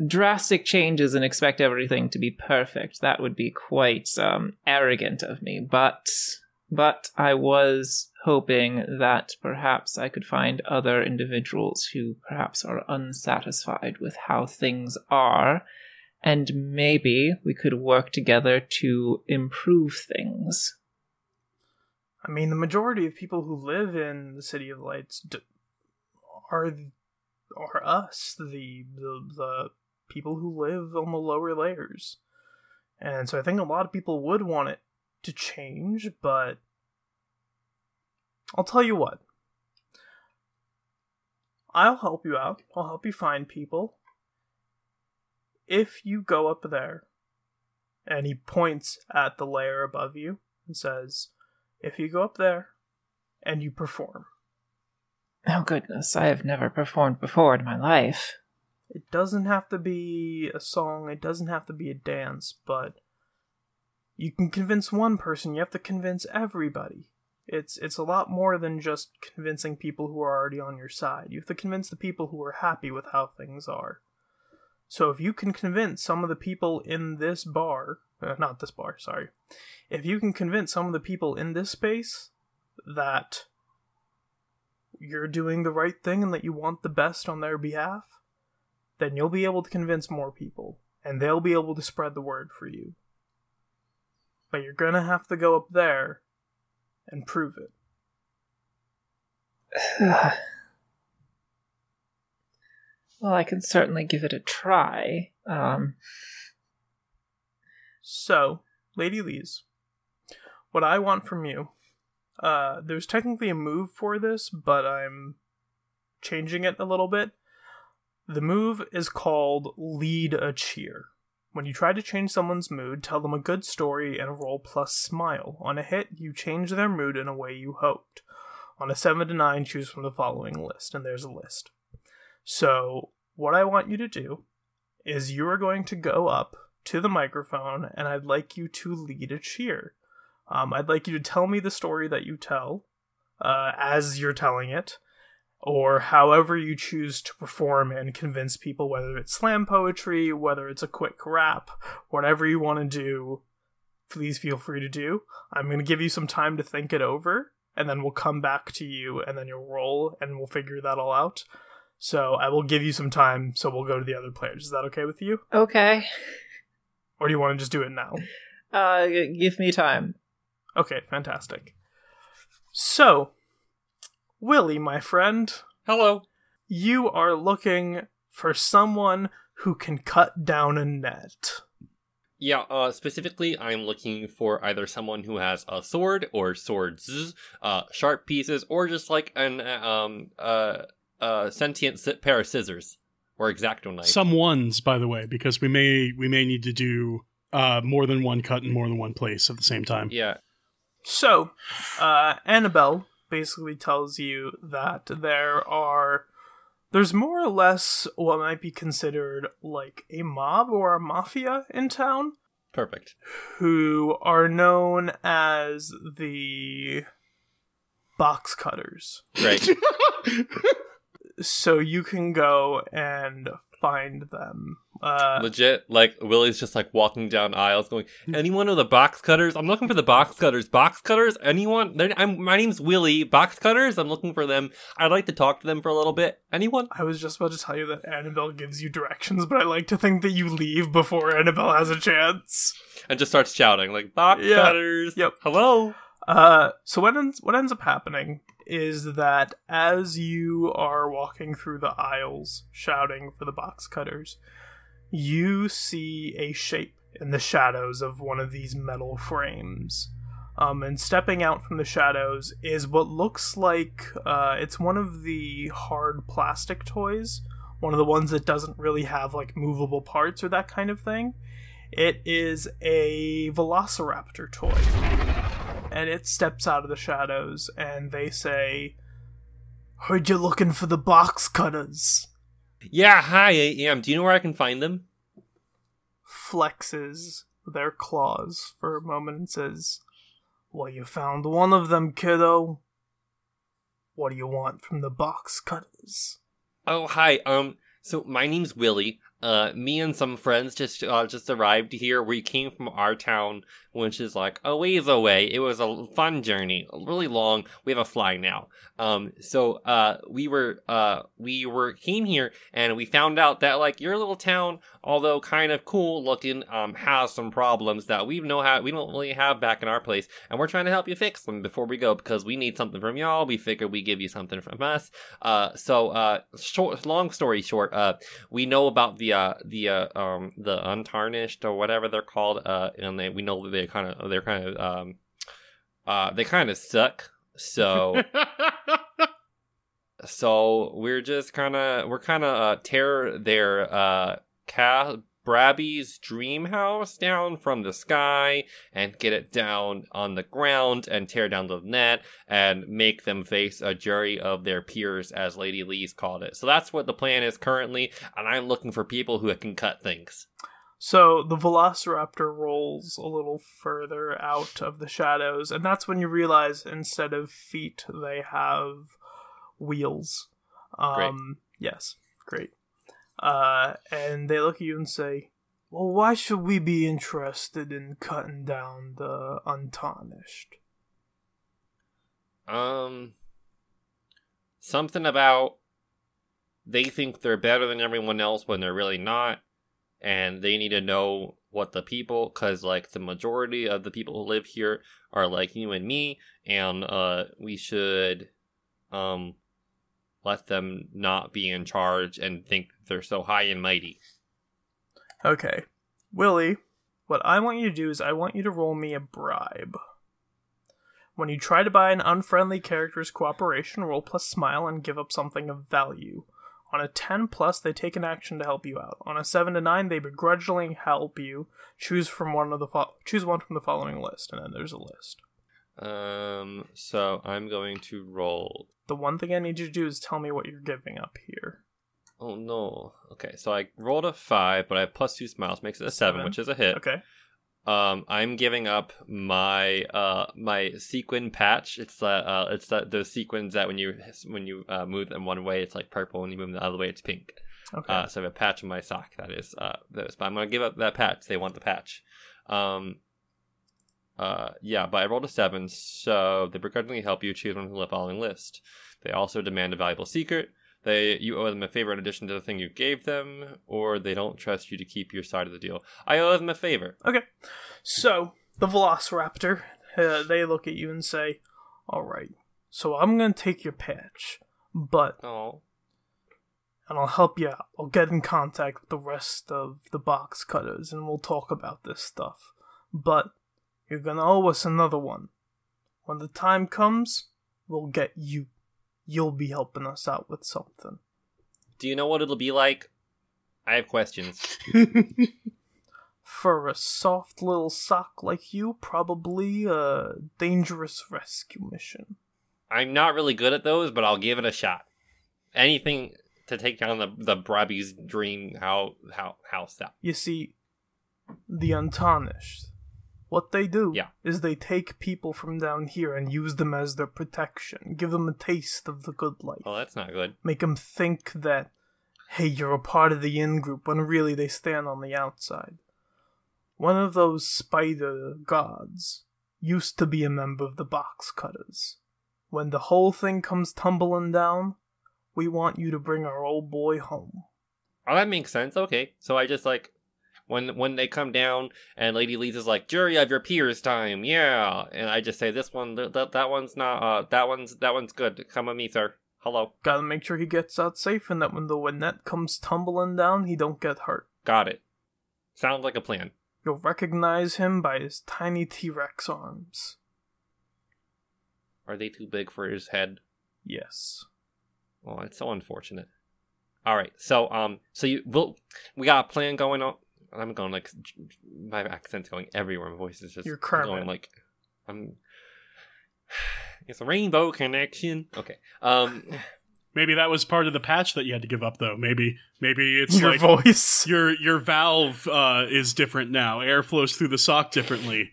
drastic changes and expect everything to be perfect. That would be quite um, arrogant of me. But but I was hoping that perhaps I could find other individuals who perhaps are unsatisfied with how things are and maybe we could work together to improve things. I mean, the majority of people who live in the City of Lights d- are are us, the, the the people who live on the lower layers, and so I think a lot of people would want it to change. But I'll tell you what, I'll help you out. I'll help you find people if you go up there, and he points at the layer above you and says, if you go up there and you perform. Oh, goodness, I have never performed before in my life. It doesn't have to be a song, it doesn't have to be a dance, but you can convince one person, you have to convince everybody. It's it's a lot more than just convincing people who are already on your side. You have to convince the people who are happy with how things are. So if you can convince some of the people in this bar, uh, not this bar, sorry, if you can convince some of the people in this space that you're doing the right thing and that you want the best on their behalf, then you'll be able to convince more people and they'll be able to spread the word for you. But you're gonna have to go up there and prove it. Well, I can certainly give it a try. Um, so, Lady Lees, what I want from you, uh, there's technically a move for this, but I'm changing it a little bit. The move is called Lead a Cheer. When you try to change someone's mood, tell them a good story and a roll plus smile. On a hit, you change their mood in a way you hoped. On a 7 to 9, choose from the following list, and there's a list. So, what I want you to do is you are going to go up to the microphone and I'd like you to lead a cheer. Um, I'd like you to tell me the story that you tell uh, as you're telling it, or however you choose to perform and convince people, whether it's slam poetry, whether it's a quick rap, whatever you want to do, please feel free to do. I'm going to give you some time to think it over, and then we'll come back to you, and then you'll roll, and we'll figure that all out. So I will give you some time, so we'll go to the other players. Is that okay with you? okay. Or do you want to just do it now? Uh, give me time. Okay, fantastic. So, Willie, my friend, Hello. you are looking for someone who can cut down a net. Yeah, uh, specifically, I'm looking for either someone who has a sword or swords, uh, sharp pieces, or just like an um uh uh sentient si- pair of scissors or X-Acto knife. Some ones, by the way, because we may we may need to do uh, more than one cut in more than one place at the same time. yeah, So, uh, Annabelle basically tells you that there are. There's more or less what might be considered like a mob or a mafia in town. perfect. who are known as the box cutters. Right. So you can go and find them. Uh, Legit, like Willie's just like walking down aisles, going, "Anyone know the box cutters? I'm looking for the box cutters. Box cutters? Anyone? They're, I'm, my name's Willie. Box cutters? I'm looking for them. I'd like to talk to them for a little bit. Anyone? I was just about to tell you that Annabelle gives you directions, but I like to think that you leave before Annabelle has a chance. and just starts shouting like box Yeah. cutters. Yep. Hello. Uh, so what ends what ends up happening is that as you are walking through the aisles shouting for the box cutters, you see a shape in the shadows of one of these metal frames. Um, and stepping out from the shadows is what looks like uh, it's one of the hard plastic toys, one of the ones that doesn't really have like movable parts or that kind of thing. It is a Velociraptor toy and it steps out of the shadows and they say heard you looking for the box cutters Yeah, hi, I am. Do you know where I can find them? flexes their claws for a moment and says well you found one of them kiddo what do you want from the box cutters Oh, hi. Um, so my name's Willie. Uh, me and some friends just uh, just arrived here. We came from our town, which is like a ways away. It was a fun journey, really long. We have a fly now. Um, so uh, we were uh we were came here and we found out that like your little town, although kind of cool looking, um, has some problems that we know how we don't really have back in our place, and we're trying to help you fix them before we go because we need something from y'all. We figured we give you something from us. Uh, so uh, short, long story short, uh, we know about the uh the uh um the untarnished or whatever they're called uh and they we know that they kind of they're kind of um uh they kind of suck. So so we're just kind of we're kind of uh tear their uh ca Brabby's dream house down from the sky and get it down on the ground and tear down the net and make them face a jury of their peers, as Lady Lees called it. So that's what the plan is currently, and I'm looking for people who can cut things. so the velociraptor rolls a little further out of the shadows and that's when you realize instead of feet they have wheels um yes great uh and they look at you and say well why should we be interested in cutting down the untarnished? Um, something about they think they're better than everyone else when they're really not, and they need to know what the people, because like the majority of the people who live here are like you and me, and uh, we should um let them not be in charge and think they're so high and mighty. okay. Willie what i want you to do is i want you to roll me a bribe. When you try to buy an unfriendly character's cooperation roll plus smile and give up something of value. On a 10 plus they take an action to help you out. On a 7 to 9 they begrudgingly help you. Choose from one of the fo- choose one from the following list and then there's a list Um, so I'm going to roll the one thing i need you to do is tell me what you're giving up here Oh no. Okay, so I rolled a five, but I have plus two smiles, makes it a seven, Seven. which is a hit. okay Um, I'm giving up my uh my sequin patch. It's uh, uh it's uh, those sequins that when you when you uh, move them one way, it's like purple. When you move them the other way, it's pink. okay Uh, so I have a patch on my sock that is uh this, but I'm gonna give up that patch. They want the patch. Um. Uh yeah, but I rolled a seven, so they begrudgingly help you choose one from the following list. They also demand a valuable secret. They you owe them a favor in addition to the thing you gave them, or they don't trust you to keep your side of the deal. I owe them a favor. Okay. So, the Velociraptor, uh, they look at you and say, Alright, so I'm gonna take your patch, but, Oh, and I'll help you out. I'll get in contact with the rest of the box cutters and we'll talk about this stuff. But, you're gonna owe us another one. When the time comes, we'll get you. You'll be helping us out with something. do you know what it'll be like? I have questions. For a soft little sock like you, probably a dangerous rescue mission. I'm not really good at those, but I'll give it a shot. Anything to take down the the Brabby's dream how how house that. You see, the untarnished, what they do Yeah. is they take people from down here and use them as their protection, give them a taste of the good life, Oh, that's not good. make them think that, hey, you're a part of the in group when really they stand on the outside. One of those spider gods used to be a member of the box cutters. When the whole thing comes tumbling down, we want you to bring our old boy home. Oh, that makes sense. Okay, so I just like when when they come down and Lady Lees is like, "Jury of your peers time, yeah," and I just say, "This one, th- that that one's not, uh, that one's that one's good. Come with me, sir. Hello, Gotta make sure he gets out safe and that when the net comes tumbling down, he don't get hurt. got it. Sounds like a plan." You'll recognize him by his tiny T-Rex arms. Are they too big for his head? Yes. Oh, it's so unfortunate. All right, so um, so you we'll, we got a plan going on. I'm going like my accent's going everywhere. My voice is just You're Kermit. going like I'm. It's a rainbow connection. Okay. Um. Maybe that was part of the patch that you had to give up, though. Maybe, maybe it's Your like voice. your your valve uh, is different now. Air flows through the sock differently.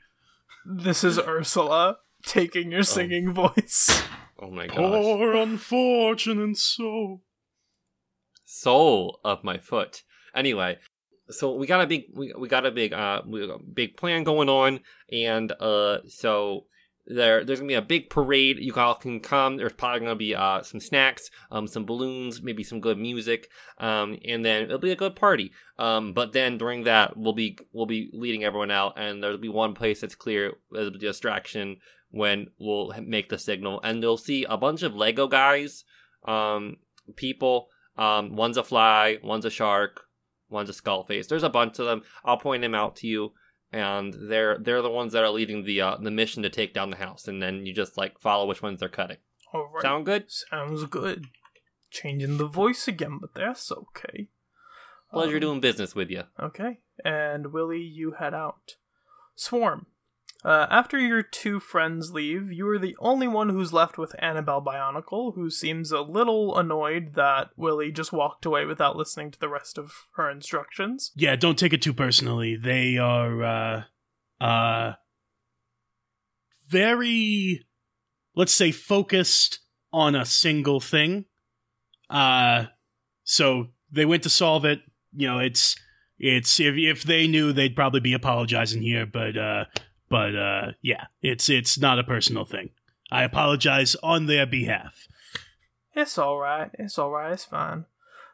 This is Ursula taking your singing voice. Oh my gosh. Poor unfortunate soul. Soul of my foot. Anyway, so we got a big we, we got a big uh big plan going on, and uh so there there's gonna be a big parade. You all can come. There's probably gonna be uh some snacks, um some balloons, maybe some good music, um and then it'll be a good party. Um but then during that we'll be we'll be leading everyone out, and there'll be one place that's clear as a distraction when we'll make the signal, and you'll see a bunch of Lego guys, um people. Um, one's a fly, one's a shark, one's a skull face. There's a bunch of them. I'll point them out to you, and they're they're the ones that are leading the uh, the mission to take down the house, and then you just like follow which ones they're cutting. All right. Sound good? Sounds good. Changing the voice again, but that's okay. Pleasure Um, doing business with you. Okay, and Willie, you head out. Swarm. Uh, after your two friends leave, you are the only one who's left with Annabelle Bionicle, who seems a little annoyed that Willie just walked away without listening to the rest of her instructions. Yeah, don't take it too personally. They are uh uh very let's say focused on a single thing. Uh so they went to solve it. You know, it's it's if if they knew they'd probably be apologizing here, but uh but uh yeah, it's it's not a personal thing. I apologize on their behalf. It's alright, it's alright, it's fine.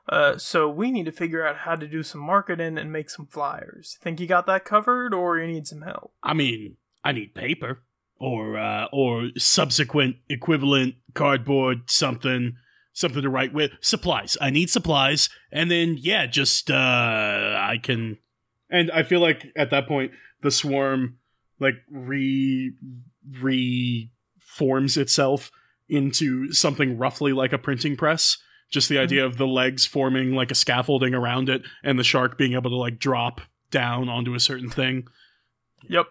Uh, so we need to figure out how to do some marketing and make some flyers. Think you got that covered, or you need some help? I mean, I need paper or uh, or subsequent equivalent cardboard something something to write with supplies. I need supplies, and then yeah, just uh, I can. And I feel like at that point the swarm like re reforms itself into something roughly like a printing press. Just the idea of the legs forming like a scaffolding around it, and the shark being able to like drop down onto a certain thing. Yep.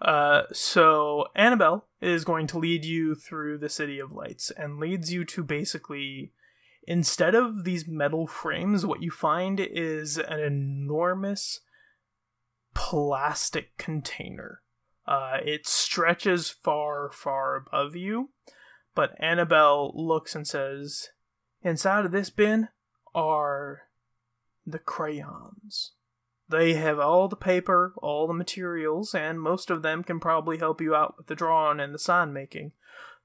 Uh, so Annabelle is going to lead you through the city of lights and leads you to basically instead of these metal frames what you find is an enormous plastic container uh, it stretches far far above you but annabelle looks and says inside of this bin are the crayons they have all the paper, all the materials, and most of them can probably help you out with the drawing and the sign making.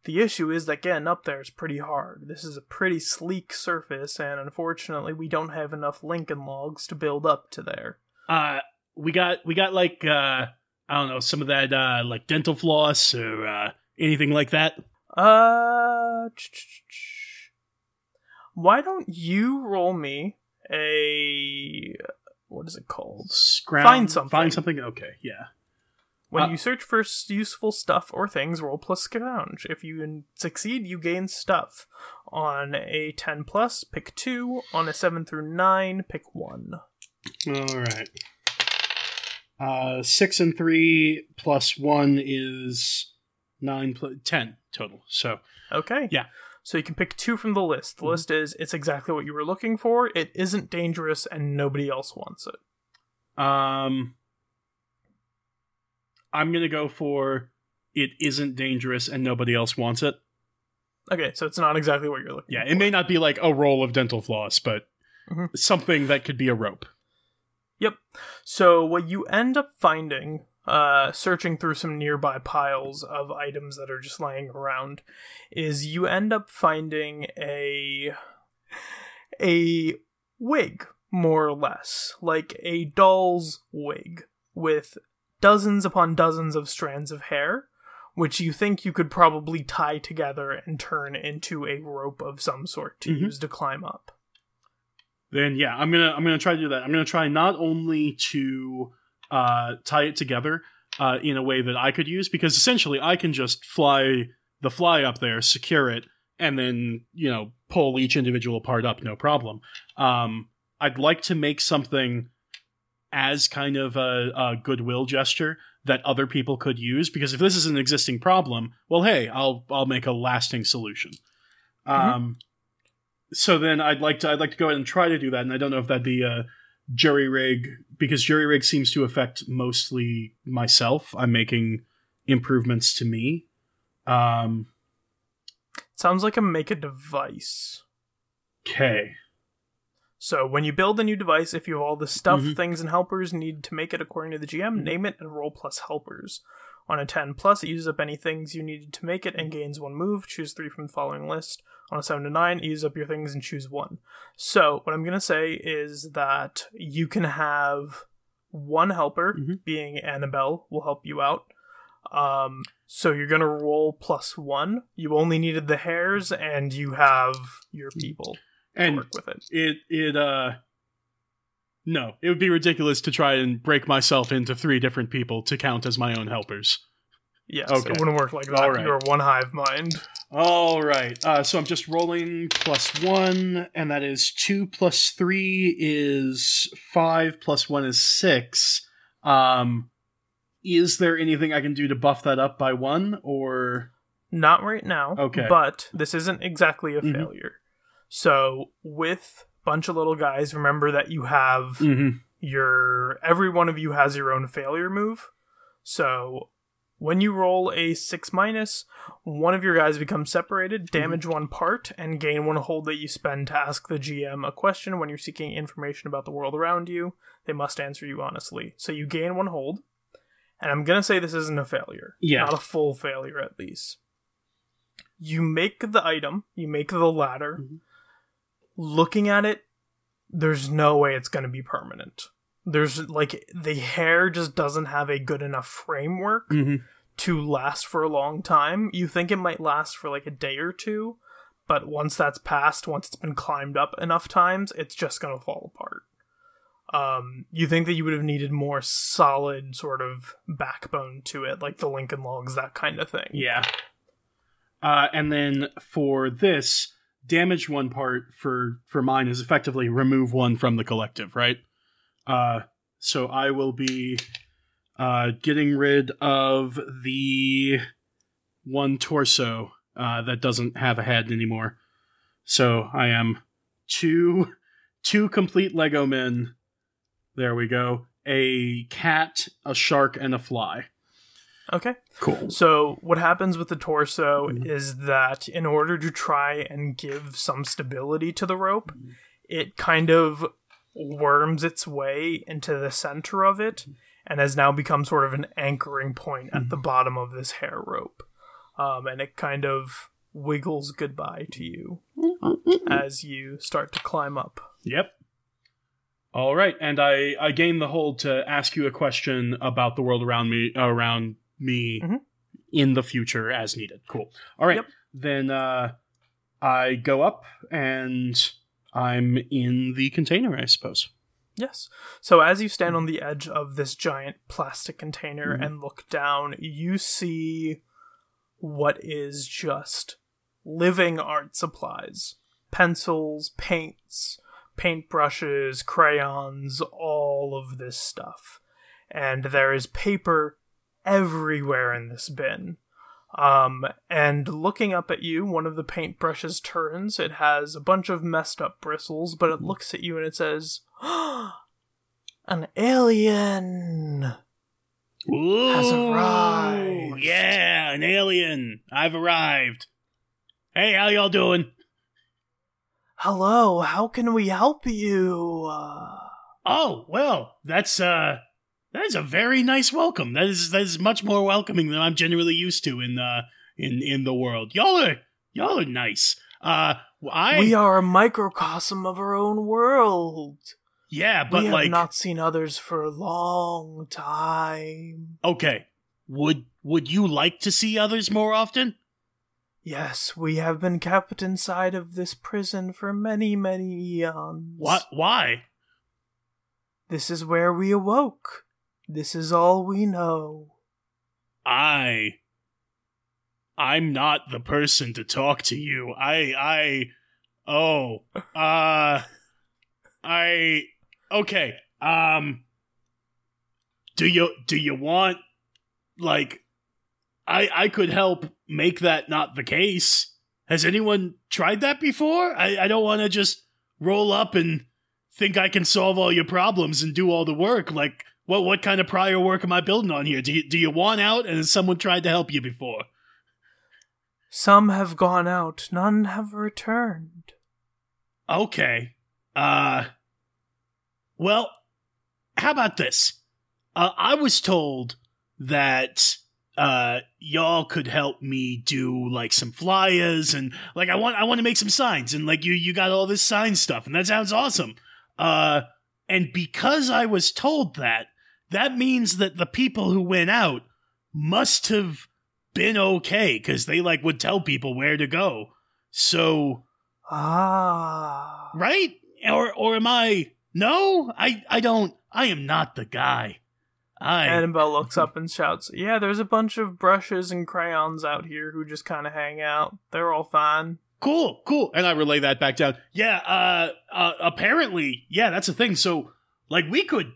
The issue is that getting up there is pretty hard. This is a pretty sleek surface, and unfortunately, we don't have enough Lincoln logs to build up to there. uh we got we got like uh i don't know some of that uh like dental floss or uh anything like that Uh, why don't you roll me a what is it called? Scrounge, Find something. find something okay yeah When Uh, you search for useful stuff or things, roll plus scrounge. If you succeed, you gain stuff. On a 10 plus, pick 2. On a 7 through 9, pick 1. all right uh six and three plus one is nine plus ten total so Okay. Yeah. So you can pick 2 from the list. The Mhm. list is it's exactly what you were looking for, it isn't dangerous, and nobody else wants it. um i'm gonna go for it isn't dangerous and nobody else wants it Okay, so it's not exactly what you're looking yeah for. it may not be like a roll of dental floss but Mhm. something that could be a rope Yep. So what you end up finding, uh, searching through some nearby piles of items that are just lying around, is you end up finding a a wig, more or less, like a doll's wig with dozens upon dozens of strands of hair, which you think you could probably tie together and turn into a rope of some sort to Mhm. use to climb up. Then yeah, I'm gonna I'm gonna try to do that. I'm gonna try not only to uh, tie it together uh, in a way that I could use, because essentially I can just fly the fly up there, secure it, and then you know pull each individual part up, no problem. Um, I'd like to make something as kind of a, a goodwill gesture that other people could use, because if this is an existing problem, well, hey, I'll I'll make a lasting solution. Um, so then I'd like to I'd like to go ahead and try to do that, and I don't know if that'd be a jury rig because jury rig seems to affect mostly myself. I'm making improvements to me. Um, Sounds like a make a device. okay. So when you build a new device, if you have all the stuff, Mhm. things, and helpers need to make it according to the GM, Mhm. name it and roll plus helpers. On a 10 plus, it uses up any things you needed to make it and gains one move. Choose three from the following list. On a 7 to 9, use up your things and choose one. So what I'm going to say is that you can have one helper, Mhm. being Annabelle, will help you out. Um, so you're going to roll plus one. You only needed the hairs, and you have your people to And work with it. it it uh no, it would be ridiculous to try and break myself into three different people to count as my own helpers. Yes, Okay. it wouldn't work like that. Right. You're one hive mind. All right. Uh, so I'm just rolling plus one, and that is two plus three is five, plus one is six. Um, is there anything I can do to buff that up by one, or Not right now. Okay. But this isn't exactly a Mhm. failure. So with bunch of little guys, remember that you have Mhm. your every one of you has your own failure move. So when you roll a six minus, one of your guys becomes separated, damage one part, and gain one hold that you spend to ask the GM a question when you're seeking information about the world around you. They must answer you honestly. So you gain one hold. And I'm gonna say this isn't a failure. Yeah. Not a full failure at least. You make the item, you make the ladder. Mhm. Looking at it, there's no way it's gonna be permanent there's like the hair just doesn't have a good enough framework Mhm. to last for a long time. You think it might last for like a day or two, but once that's passed, once it's been climbed up enough times, it's just gonna fall apart. Um, you think that you would have needed more solid sort of backbone to it, like the Lincoln Logs, that kind of thing. Yeah. Uh, and then for this, damage one part for for mine is effectively remove one from the collective, right? Uh, so I will be uh, getting rid of the one torso uh, that doesn't have a head anymore. So I am two two complete Lego men. There we go. A cat, a shark, and a fly. Okay. Cool. So what happens with the torso Mhm. is that in order to try and give some stability to the rope, Mhm. it kind of worms its way into the center of it and has now become sort of an anchoring point at the bottom of this hair rope. Um, and it kind of wiggles goodbye to you as you start to climb up. Yep. All right, and I I gain the hold to ask you a question about the world around me around me Mhm. in the future as needed. Cool. All right, Yep. then uh, I go up and I'm in the container, I suppose. Yes. So as you stand on the edge of this giant plastic container Mhm. and look down, you see what is just living art supplies pencils, paints, paintbrushes, crayons, all of this stuff. And there is paper everywhere in this bin. Um, and looking up at you, one of the paintbrushes turns. It has a bunch of messed up bristles, but it looks at you and it says, An alien! Has arrived. Yeah, an alien. I've arrived. Hey, how y'all doing? Hello, how can we help you? Uh, Oh, well, that's uh that is a very nice welcome. That is that is much more welcoming than I'm generally used to in uh in in the world. Y'all are y'all are nice. Uh I we are a microcosm of our own world. Yeah, but we have like not seen others for a long time. okay. Would would you like to see others more often? Yes, we have been kept inside of this prison for many, many eons. What why? This is where we awoke. This is all we know. I I'm not the person to talk to you. I I oh uh I okay. Um do you do you want like I I could help make that not the case. Has anyone tried that before? I, I don't want to just roll up and think I can solve all your problems and do all the work. Like what what kind of prior work am I building on here? Do you do you want out and has someone tried to help you before? Some have gone out, none have returned. Okay. Uh well, how about this? Uh, I was told that uh y'all could help me do like some flyers and like I want I want to make some signs and like you you got all this sign stuff and that sounds awesome. Uh and because I was told that, that means that the people who went out must have been okay cuz they like would tell people where to go. So Ah. right? Or or am I? No, I I don't. I am not the guy. I Annabelle looks up and shouts, Yeah, there's a bunch of brushes and crayons out here who just kind of hang out. They're all fine. cool, cool. And I relay that back down. Yeah. Uh. uh apparently, yeah, that's a thing. So, like, we could,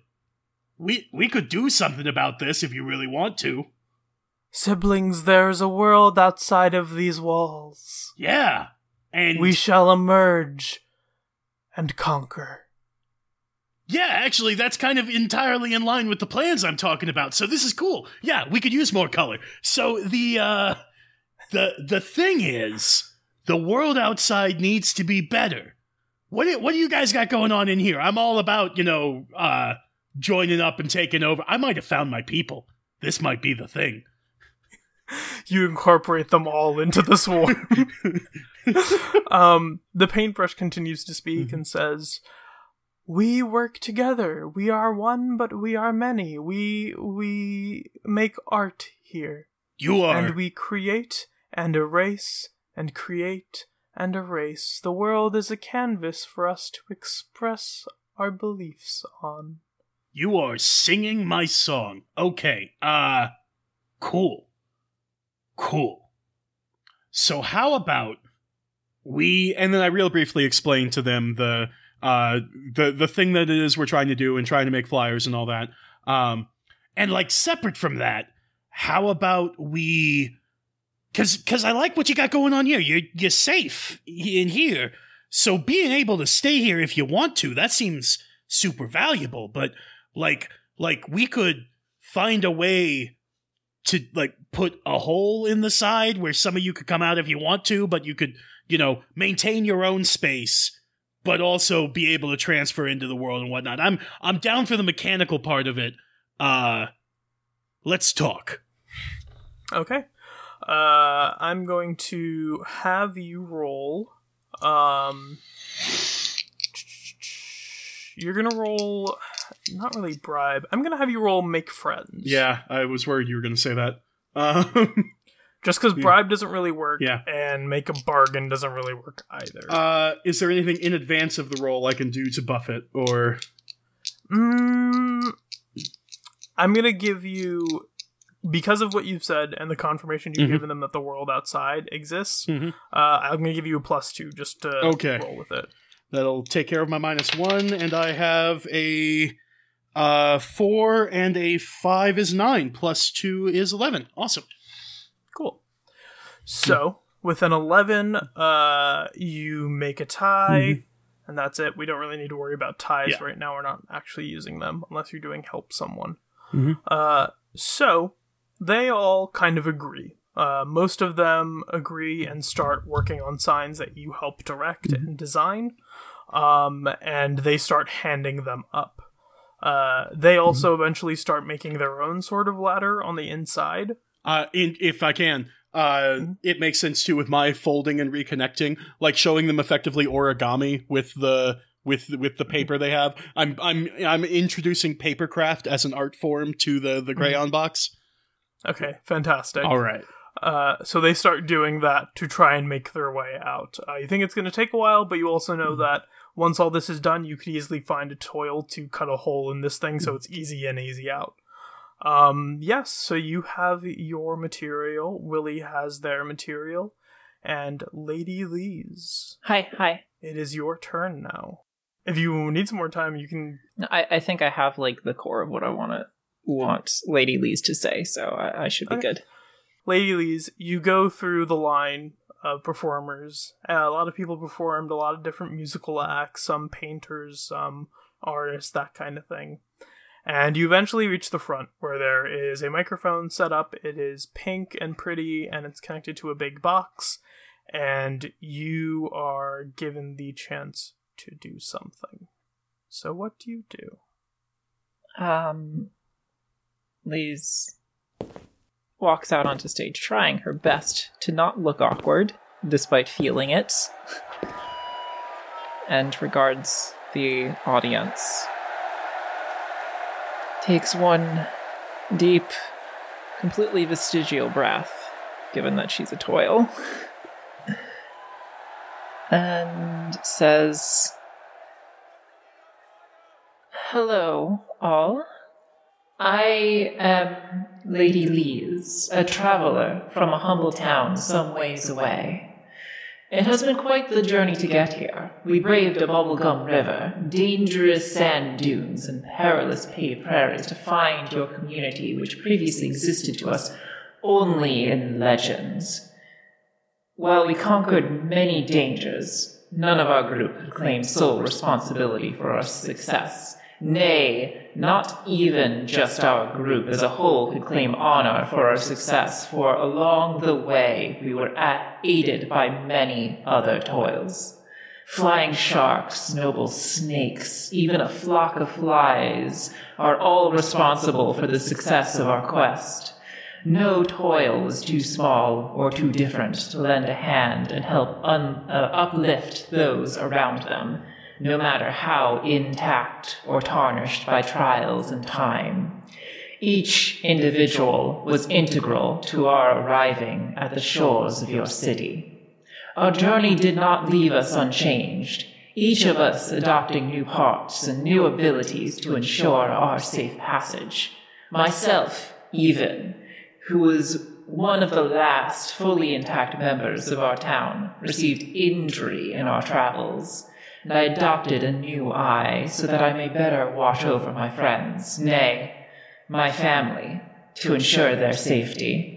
we we could do something about this if you really want to. Siblings, there's a world outside of these walls. Yeah. And We shall emerge and conquer. Yeah, actually, that's kind of entirely in line with the plans I'm talking about. So this is cool. Yeah, we could use more color. So the uh the the thing is, the world outside needs to be better. What do, what do you guys got going on in here? I'm all about, you know, uh joining up and taking over. I might have found my people. This might be the thing. You incorporate them all into the swarm. um, the paintbrush continues to speak and says, "We work together. We are one, but we are many. We we make art here, You are and we create and erase and create and erase. The world is a canvas for us to express our beliefs on." You are singing my song. Okay. Uh cool. Cool. So how about we and then I real briefly explain to them the uh the the thing that it is we're trying to do and trying to make flyers and all that. Um and like separate from that, how about we cuz cuz I like what you got going on here. You're you're safe in here. So being able to stay here if you want to, that seems super valuable, but like like we could find a way to like put a hole in the side where some of you could come out if you want to but you could you know maintain your own space but also be able to transfer into the world and whatnot i'm i'm down for the mechanical part of it uh let's talk Okay. Uh, I'm going to have you roll. Um, you're gonna roll. Not really bribe. I'm gonna have you roll make friends. yeah i was worried you were going to say that um Just because Yeah. bribe doesn't really work. Yeah. And make a bargain doesn't really work either. uh is there anything in advance of the roll i can do to buff it or Mm, I'm gonna give you because of what you've said and the confirmation you've Mhm. given them that the world outside exists. Mhm. Uh, I'm gonna give you a plus two just to Okay. roll with it. That'll take care of my minus one, and I have a uh four and a five is nine, plus two is eleven. Awesome. Cool. So with an eleven, uh, you make a tie, and that's it. We don't really need to worry about ties Yeah. right now. We're not actually using them unless you're doing help someone. Mhm. Uh, so they all kind of agree. Uh, most of them agree and start working on signs that you help direct and design. Um, and they start handing them up. Uh, they also eventually start making their own sort of ladder on the inside. Uh, in, if I can, uh, it makes sense too with my folding and reconnecting, like showing them effectively origami with the with with the paper they have. I'm I'm I'm introducing papercraft as an art form to the the crayon box. Okay, fantastic. All right. Uh, so they start doing that to try and make their way out. Uh, you think it's going to take a while, but you also know that once all this is done, you could easily find a toil to cut a hole in this thing, so it's easy and easy out. Um, yes, so you have your material. Willie has their material, and Lady Lees. Hi, hi. It is your turn now. If you need some more time, you can. I, I think I have like the core of what I want to want Lady Lees to say, so I, I should be Okay. good. Lady Lees, you go through the line of performers. Uh, a lot of people performed, a lot of different musical acts, some painters, some artists, that kind of thing. And you eventually reach the front where there is a microphone set up. It is pink and pretty, and it's connected to a big box. And you are given the chance to do something. So, what do you do? Um, Lees walks out onto stage, trying her best to not look awkward, despite feeling it, and regards the audience. Takes one deep, completely vestigial breath, given that she's a toil, and says, Hello, all. I am Lady Lees, a traveler from a humble town some ways away. It has been quite the journey to get here. We braved a bubblegum river, dangerous sand dunes, and perilous paved prairies to find your community, which previously existed to us only in legends. While we conquered many dangers, none of our group claimed sole responsibility for our success. Nay, not even just our group as a whole could claim honor for our success, for along the way we were aided by many other toils. Flying sharks, noble snakes, even a flock of flies are all responsible for the success of our quest. No toil was too small or too different to lend a hand and help un- uh, uplift those around them, no matter how intact or tarnished by trials and time. Each individual was integral to our arriving at the shores of your city. Our journey did not leave us unchanged, each of us adopting new parts and new abilities to ensure our safe passage. Myself, even, who was one of the last fully intact members of our town, received injury in our travels, and I adopted a new eye so that I may better watch over my friends, nay, my family, to ensure their safety.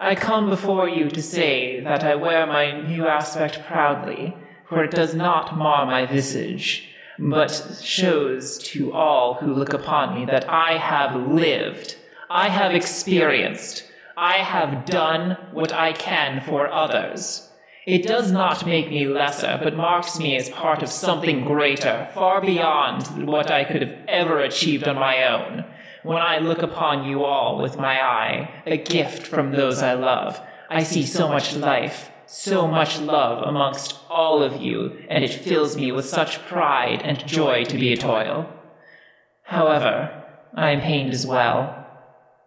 I come before you to say that I wear my new aspect proudly, for it does not mar my visage, but shows to all who look upon me that I have lived, I have experienced, I have done what I can for others. It does not make me lesser, but marks me as part of something greater, far beyond what I could have ever achieved on my own. When I look upon you all with my eye, a gift from those I love, I see so much life, so much love amongst all of you, and it fills me with such pride and joy to be a toil. However, I am pained as well.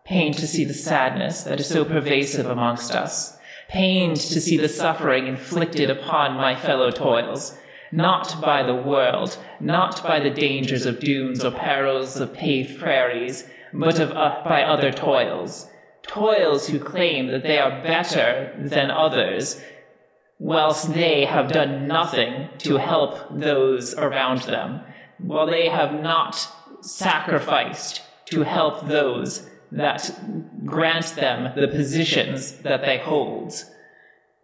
Pained to see the sadness that is so pervasive amongst us. Pained to see the suffering inflicted upon my fellow toils. Not by the world, not by the dangers of dunes or perils of paved prairies, but of, uh, by other toils. Toils who claim that they are better than others, whilst they have done nothing to help those around them, while they have not sacrificed to help those that grant them the positions that they hold.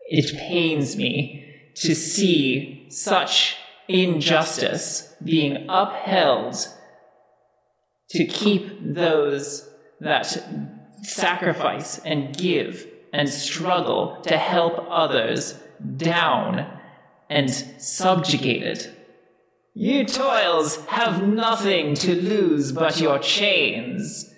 It pains me to see such injustice being upheld to keep those that sacrifice and give and struggle to help others down and subjugated. You toils have nothing to lose but your chains.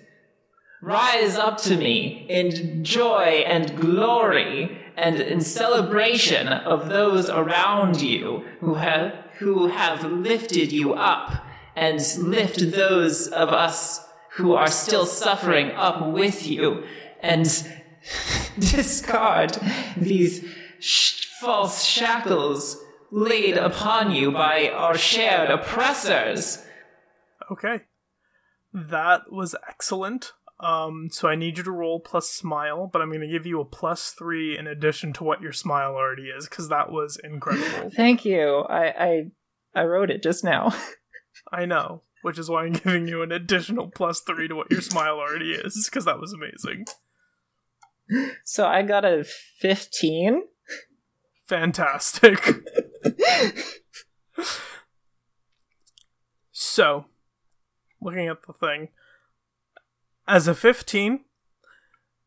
Rise up to me in joy and glory and in celebration of those around you who have, who have lifted you up and lift those of us who are still suffering up with you and discard these sh- false shackles laid upon you by our shared oppressors. Okay. That was excellent. Um, so I need you to roll plus smile, but I'm going to give you a plus three in addition to what your smile already is, because that was incredible. Thank you. I, I I wrote it just now. I know, which is why I'm giving you an additional plus three to what your smile already is, because that was amazing. So I got a 15. Fantastic. so, looking at the thing, as a 15,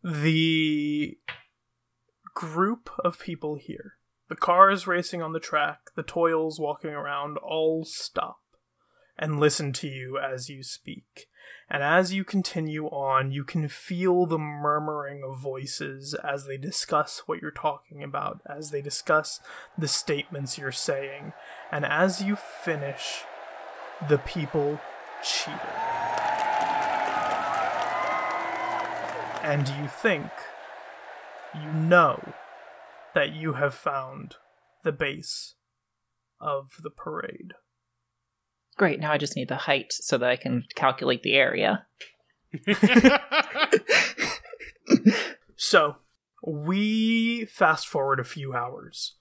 the group of people here, the cars racing on the track, the toils walking around, all stop and listen to you as you speak. And as you continue on, you can feel the murmuring of voices as they discuss what you're talking about, as they discuss the statements you're saying. And as you finish, the people cheated. And you think, you know, that you have found the base of the parade. Great, now I just need the height so that I can calculate the area. So, we fast forward a few hours.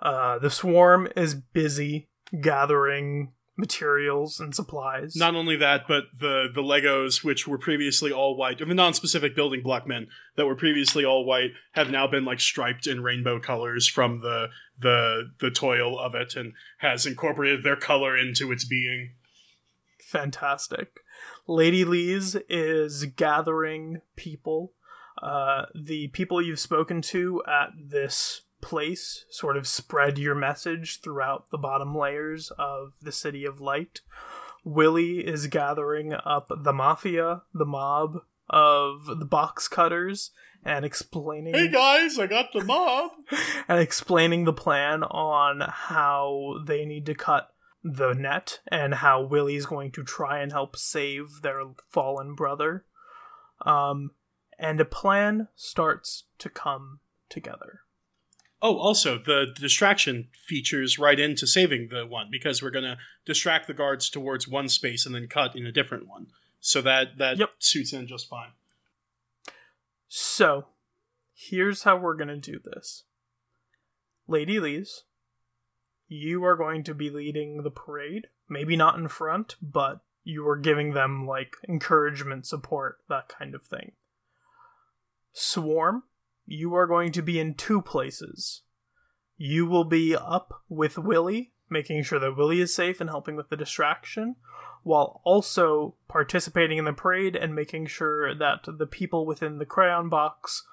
Uh, the swarm is busy gathering materials and supplies. Not only that, but the the Legos, which were previously all white, the non-specific building block men that were previously all white, have now been like striped in rainbow colors from the the the toil of it, and has incorporated their color into its being. Fantastic. Lady Lees is gathering people. Uh, the people you've spoken to at this place sort of spread your message throughout the bottom layers of the City of Light. Willie is gathering up the mafia, the mob of the box cutters, and explaining Hey guys, I got the mob. and explaining the plan on how they need to cut the net and how Willie's going to try and help save their fallen brother. Um, and a plan starts to come together. Oh, also the distraction features right into saving the one because we're gonna distract the guards towards one space and then cut in a different one. So that that Yep. suits in just fine. So, here's how we're going to do this. Lady Lees, you are going to be leading the parade. Maybe not in front, but you are giving them, like, encouragement, support, that kind of thing. Swarm, you are going to be in two places. You will be up with Willie, making sure that Willie is safe and helping with the distraction, while also participating in the parade and making sure that the people within the crayon box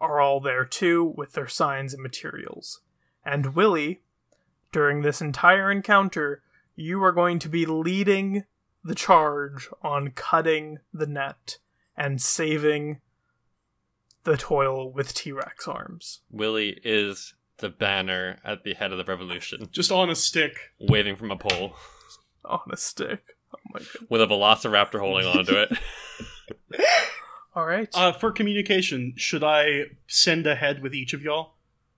are all there too with their signs and materials. And Willie, during this entire encounter, you are going to be leading the charge on cutting the net and saving the toil with T Rex arms. Willie is the banner at the head of the revolution, Just on a stick. waving from a pole On a stick. Oh my god. with a velociraptor holding onto it. Alright. Uh, for communication, should I send a head with each of y'all?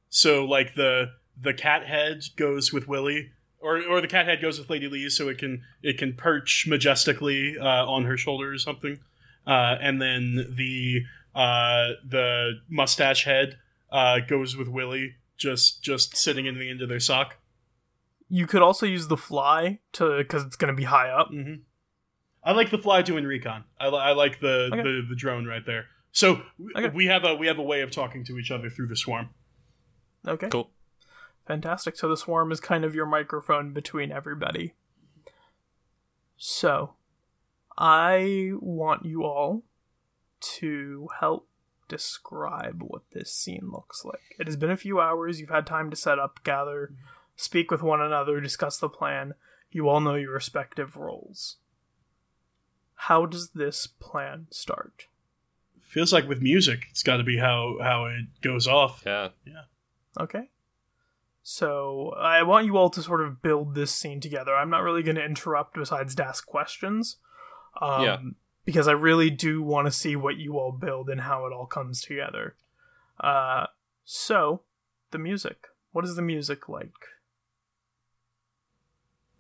So like the the cat head goes with Willie, or or the cat head goes with Lady Lee, so it can it can perch majestically uh, on her shoulder or something, uh, and then the uh, the mustache head uh, goes with Willie, just just sitting in the end of their sock. you could also use the fly to because it's going to be high up. hmm I like the fly doing recon. I, li- I like the, Okay. the the drone right there. So w- Okay. we have a we have a way of talking to each other through the swarm. Okay. cool. Fantastic. So the swarm is kind of your microphone between everybody. So, I want you all to help describe what this scene looks like. It has been a few hours. You've had time to set up, gather, speak with one another, discuss the plan. You all know your respective roles. How does this plan start? Feels like with music, it's got to be how how it goes off. Yeah. Yeah. Okay. So I want you all to sort of build this scene together. I'm not really going to interrupt besides to ask questions. Um, Yeah. Because I really do want to see what you all build and how it all comes together. Uh, so, the music. What is the music like?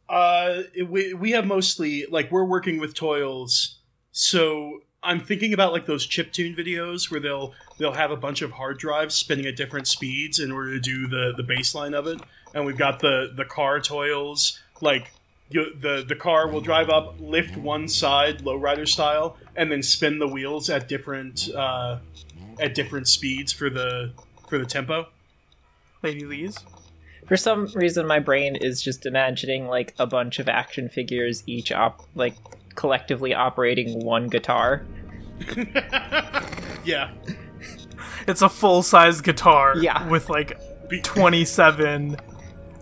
Uh, we we have mostly like we're working with toils, so I'm thinking about like those chiptune videos where they'll they'll have a bunch of hard drives spinning at different speeds in order to do the the baseline of it, and we've got the the car toils like. You, the the car will drive up, lift one side, lowrider style, and then spin the wheels at different uh, at different speeds for the for the tempo. Lady Lees? For some reason, my brain is just imagining like a bunch of action figures, each op like collectively operating one guitar. yeah, It's a full size guitar Yeah. with like Be- 27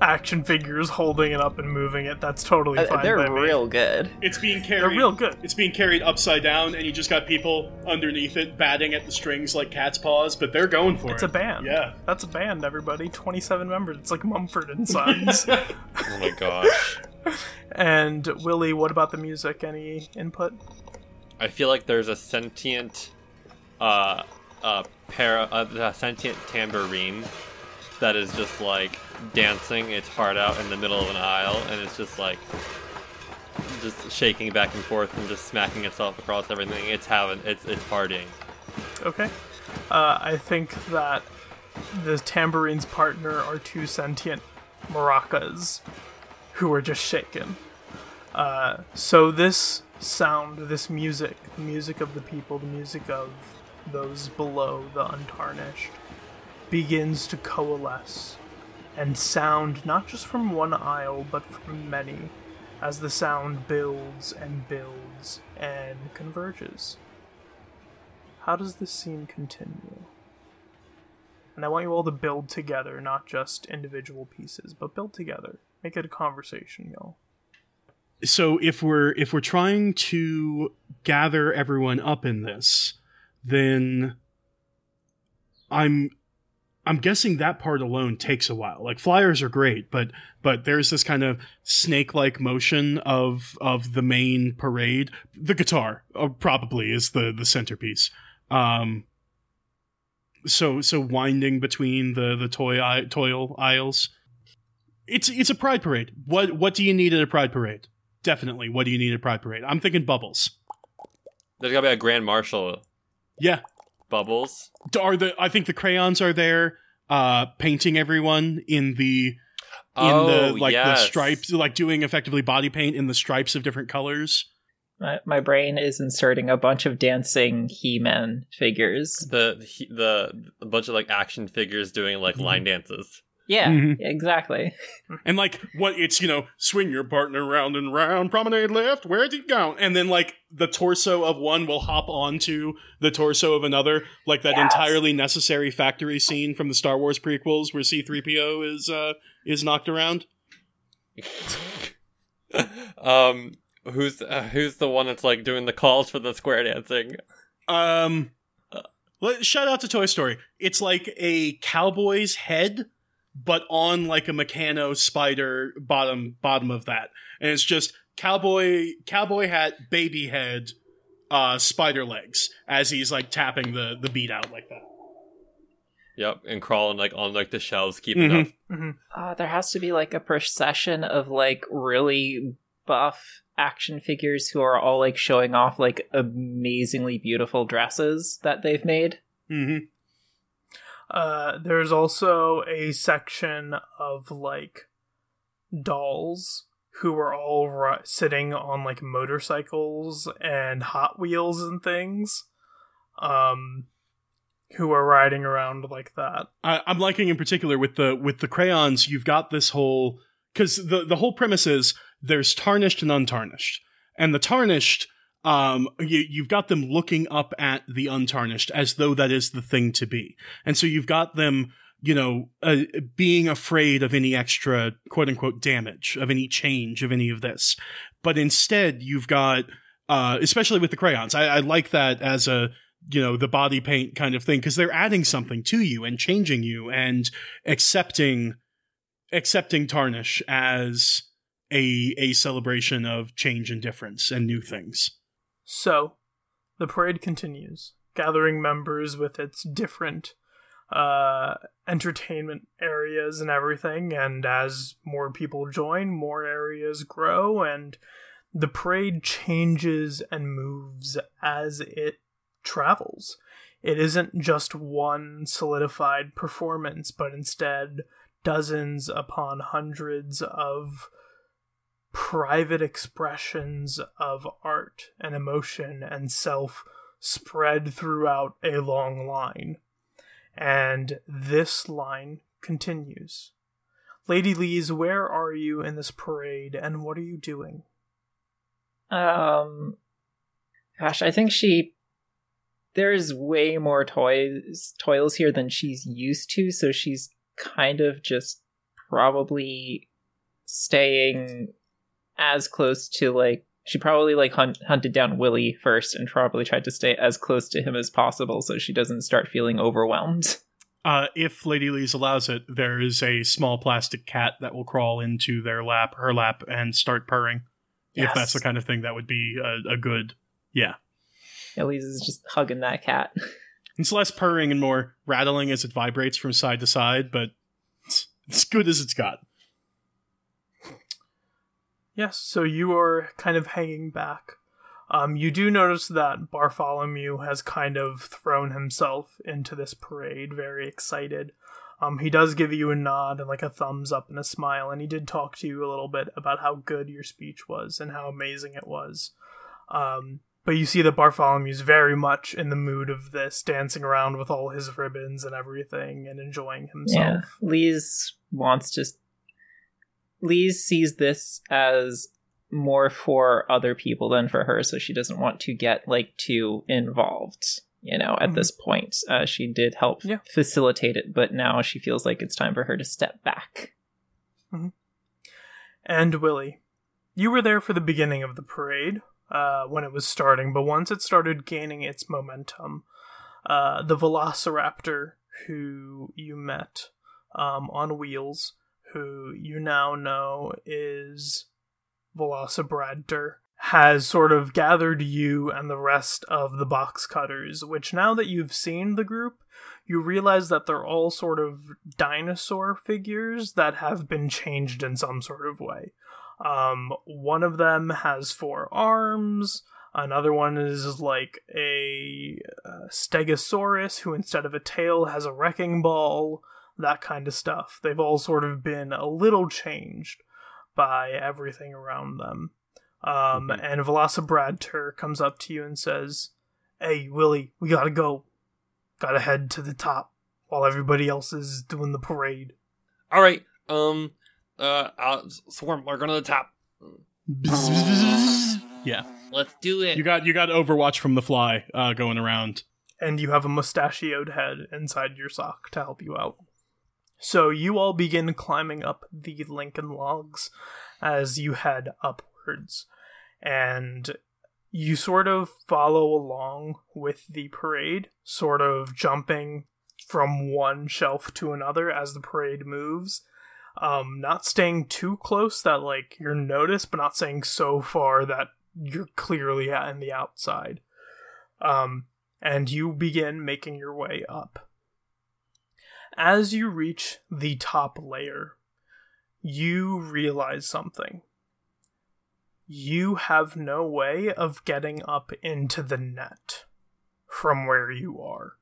action figures holding it up and moving it. That's totally Uh, fine. they're by me. real good. It's being carried. They're real good. It's being carried upside down, and you just got people underneath it batting at the strings like cat's paws, but they're going for It's it. It's a band. Yeah. That's a band, everybody. 27 members. It's like Mumford and Sons. Oh my gosh. and Willie, what about the music? Any input? I feel like there's a sentient, uh, uh, para, uh, a sentient tambourine that is just like dancing its heart out in the middle of an aisle, and it's just like just shaking back and forth and just smacking itself across everything. It's having, it's it's partying. Okay. Uh, I think that the tambourine's partner are two sentient maracas who are just shaken. Uh, so this sound, this music, the music of the people, the music of those below the untarnished, begins to coalesce and sound not just from one aisle but from many as the sound builds and builds and converges. How does this scene continue? And I want you all to build together, not just individual pieces, but build together. Make it a conversation, y'all. So if we're if we're trying to gather everyone up in this, then I'm I'm guessing that part alone takes a while. Like flyers are great, but but there's this kind of snake-like motion of of the main parade. The guitar uh, probably is the the centerpiece. Um, so so winding between the the toy i- toil aisles. It's it's a pride parade. What what do you need at a pride parade? Definitely. What do you need at a pride parade? I'm thinking bubbles. There's gotta be a grand marshal. Yeah, Bubbles. are the I think the crayons are there, uh, painting everyone in the in oh, the like yes. the stripes, like doing effectively body paint in the stripes of different colors. My, my brain is inserting a bunch of dancing He-Man figures. The the a bunch of like action figures doing like line dances. Yeah, Mhm. exactly. And like what it's you know swing your partner round and round, promenade left, where's he go? And then like the torso of one will hop onto the torso of another, like that Yes. entirely necessary factory scene from the Star Wars prequels where C-3PO is uh is knocked around. um, who's uh, who's the one that's like doing the calls for the square dancing? Um, shout out to Toy Story. It's like a cowboy's head, but on like a Meccano spider bottom bottom of that, and it's just cowboy cowboy hat, baby head, uh, spider legs as he's like tapping the the beat out like that. Yep, and crawling like on like the shelves, keeping Mhm. up. Uh, there has to be like a procession of like really buff action figures who are all like showing off like amazingly beautiful dresses that they've made. Mm-hmm. Uh, there's also a section of like dolls who are all sitting on like motorcycles and Hot Wheels and things. Um, who are riding around like that. I, I'm liking in particular with the with the crayons. You've got this whole because the the whole premise is there's tarnished and untarnished, and the tarnished, um, you, you've got them looking up at the untarnished as though that is the thing to be, and so you've got them, you know, uh, being afraid of any extra quote unquote damage, of any change, of any of this, but instead you've got, uh, especially with the crayons, I, I like that as a you know the body paint kind of thing because they're adding something to you and changing you and accepting accepting tarnish as a a celebration of change and difference and new things So, the parade continues, gathering members with its different uh, entertainment areas and everything. And as more people join, more areas grow, and the parade changes and moves as it travels. It isn't just one solidified performance, but instead dozens upon hundreds of private expressions of art and emotion and self spread throughout a long line. And this line continues. Lady Lees, where are you in this parade and what are you doing? Um, gosh, I think she. There's way more toys toils here than she's used to, so she's kind of just probably staying as close to like she probably like hunt, hunted down Willie first and probably tried to stay as close to him as possible so she doesn't start feeling overwhelmed. uh, if lady lees allows it there is a small plastic cat that will crawl into their lap her lap and start purring if that's the kind of thing that would be a, a good yeah Elise is just hugging that cat. It's less purring and more rattling as it vibrates from side to side, but it's as good as it's got. Yes, so you are kind of hanging back. Um, you do notice that Bartholomew has kind of thrown himself into this parade, very excited. Um, he does give you a nod and like a thumbs up and a smile, and he did talk to you a little bit about how good your speech was and how amazing it was. Um, but you see that Bartholomew's very much in the mood of this, dancing around with all his ribbons and everything and enjoying himself. Yeah, Lees wants to. Lees sees this as more for other people than for her, so she doesn't want to get like too involved. You know, at Mhm. this point, uh, she did help Yeah. facilitate it, but now she feels like it's time for her to step back. And Willie, you were there for the beginning of the parade uh, when it was starting, but once it started gaining its momentum, uh, the Velociraptor who you met um, on wheels, who you now know is Velocibradtor, has sort of gathered you and the rest of the box cutters, which now that you've seen the group, you realize that they're all sort of dinosaur figures that have been changed in some sort of way. Um, one of them has four arms. Another one is like a uh, Stegosaurus who, instead of a tail, has a wrecking ball. That kind of stuff. They've all sort of been a little changed by everything around them. Um, Mhm. And Velocibradtor comes up to you and says, Hey, Willie, we gotta go. Gotta head to the top while everybody else is doing the parade. All right. Um. Uh. uh Swarm. We're going to the top. yeah, Let's do it. you got you got Overwatch from the fly uh, going around. and you have a mustachioed head inside your sock to help you out. So you all begin climbing up the Lincoln logs as you head upwards, and you sort of follow along with the parade, sort of jumping from one shelf to another as the parade moves. Um, not staying too close that like you're noticed, but not staying so far that you're clearly in the outside. Um, and you begin making your way up. As you reach the top layer, you realize something. You have no way of getting up into the net from where you are.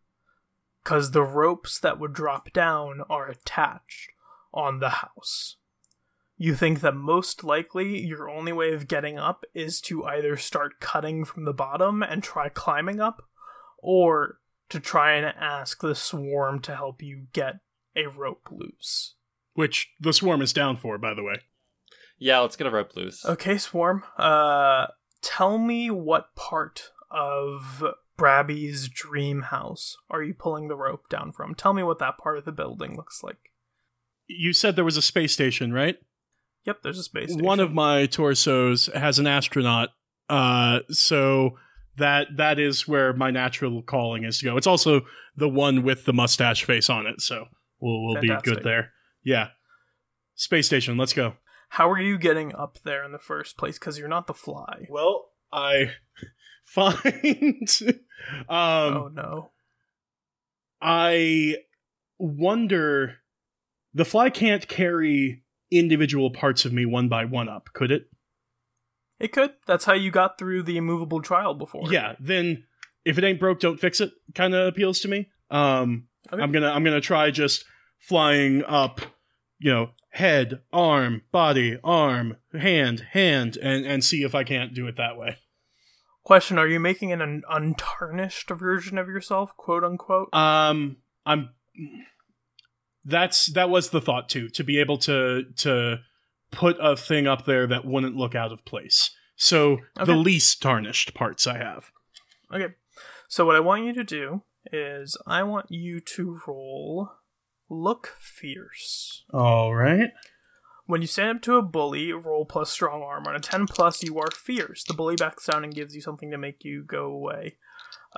Because the ropes that would drop down are attached on the house. You think that most likely your only way of getting up is to either start cutting from the bottom and try climbing up, or to try and ask the swarm to help you get a rope loose. Which the swarm is down for, by the way. yeah. Let's get a rope loose. Okay, swarm. Uh, tell me what part of Brabby's dream house are you pulling the rope down from? Tell me what that part of the building looks like. You said there was a space station, right? Yep, there's a space. Station. One of my torsos has an astronaut. Uh, so that that is where my natural calling is to go. It's also the one with the mustache face on it, so we'll we'll be good there. Yeah. Space station, let's go. How are you getting up there in the first place? Because you're not the fly. Well, I find um oh no. I wonder the fly can't carry individual parts of me one by one up, could it? It could. That's how you got through the immovable trial before. Yeah, then if it ain't broke, don't fix it kind of appeals to me. Um. I'm going to I'm to try just flying up, you know, head, arm, body, arm, hand, hand and and see if I can't do it that way. Question: Are you making an untarnished version of yourself, quote unquote? Um, I'm. That's that was the thought too, to be able to to put a thing up there that wouldn't look out of place. So Okay. the least tarnished parts I have. Okay. So what I want you to do is I want you to roll look fierce. All right. When you stand up to a bully, roll plus strong arm. On a 10 plus, you are fierce. The bully backs down and gives you something to make you go away.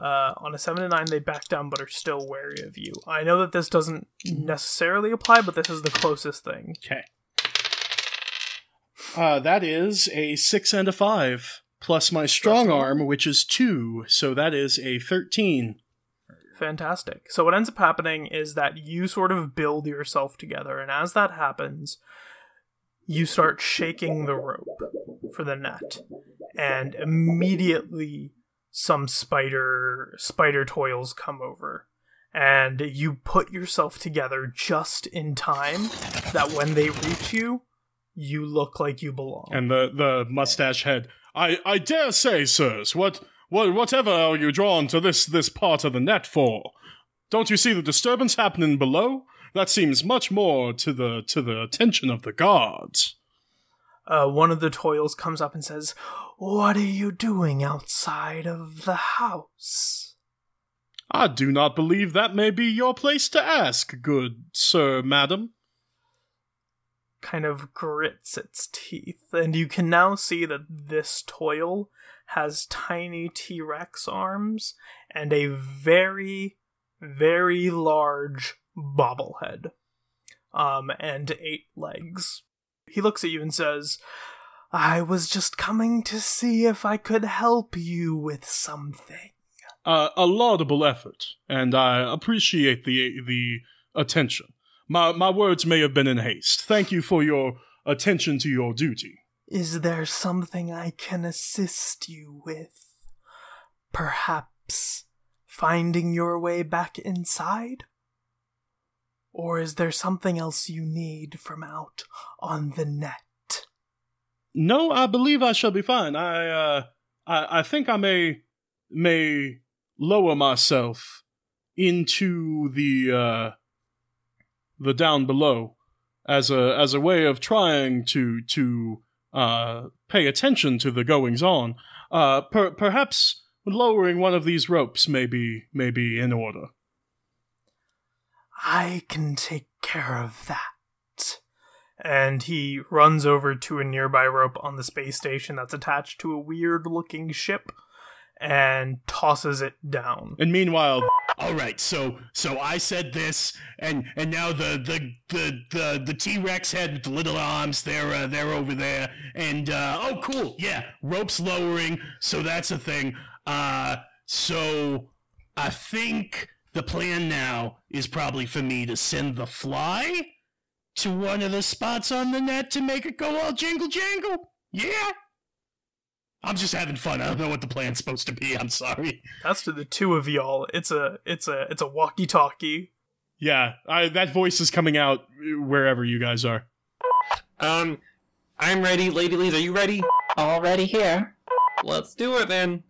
Uh, on a 7 to 9, they back down but are still wary of you. I know that this doesn't necessarily apply, but this is the closest thing. Okay. Uh, that is a six and a five plus my strong arm, which is two. So that is a thirteen. Fantastic. So what ends up happening is that you sort of build yourself together, and as that happens, you start shaking the rope for the net, and immediately some spider spider toils come over. And you put yourself together just in time that when they reach you, you look like you belong. And the the mustache head. I I dare say, sirs, what what whatever are you drawn to this this part of the net for? Don't you see the disturbance happening below? That seems much more to the to the attention of the guards. uh, one of the toils comes up and says, What are you doing outside of the house? I do not believe that may be your place to ask, good sir, madam. Kind of grits its teeth, and you can now see that this toil has tiny T Rex arms and a very, very large bobblehead, um, and eight legs. He looks at you and says, I was just coming to see if I could help you with something. Uh, a laudable effort, and I appreciate the the attention. My my words may have been in haste. Thank you for your attention to your duty. Is there something I can assist you with? Perhaps finding your way back inside? Or is there something else you need from out on the net? No, I believe I shall be fine. I uh, I, I think I may may lower myself into the uh, the down below as a as a way of trying to to uh, pay attention to the goings on. Uh, per- perhaps lowering one of these ropes may be may be in order. I can take care of that. And he runs over to a nearby rope on the space station that's attached to a weird looking ship and tosses it down. And meanwhile, All right, so so I said this, and and now the the the the, the T Rex head with the little arms, they're uh, they're over there, and uh, oh, cool, yeah, ropes lowering, so that's a thing. Uh, so I think the plan now is probably for me to send the fly to one of the spots on the net to make it go all jingle jangle. Yeah. I'm just having fun. I don't know what the plan's supposed to be. I'm sorry. That's to the two of y'all. It's a it's a it's a walkie-talkie. yeah, I, that voice is coming out wherever you guys are. Um, I'm ready. Lady Lees, are you ready? Already here. Let's do it then.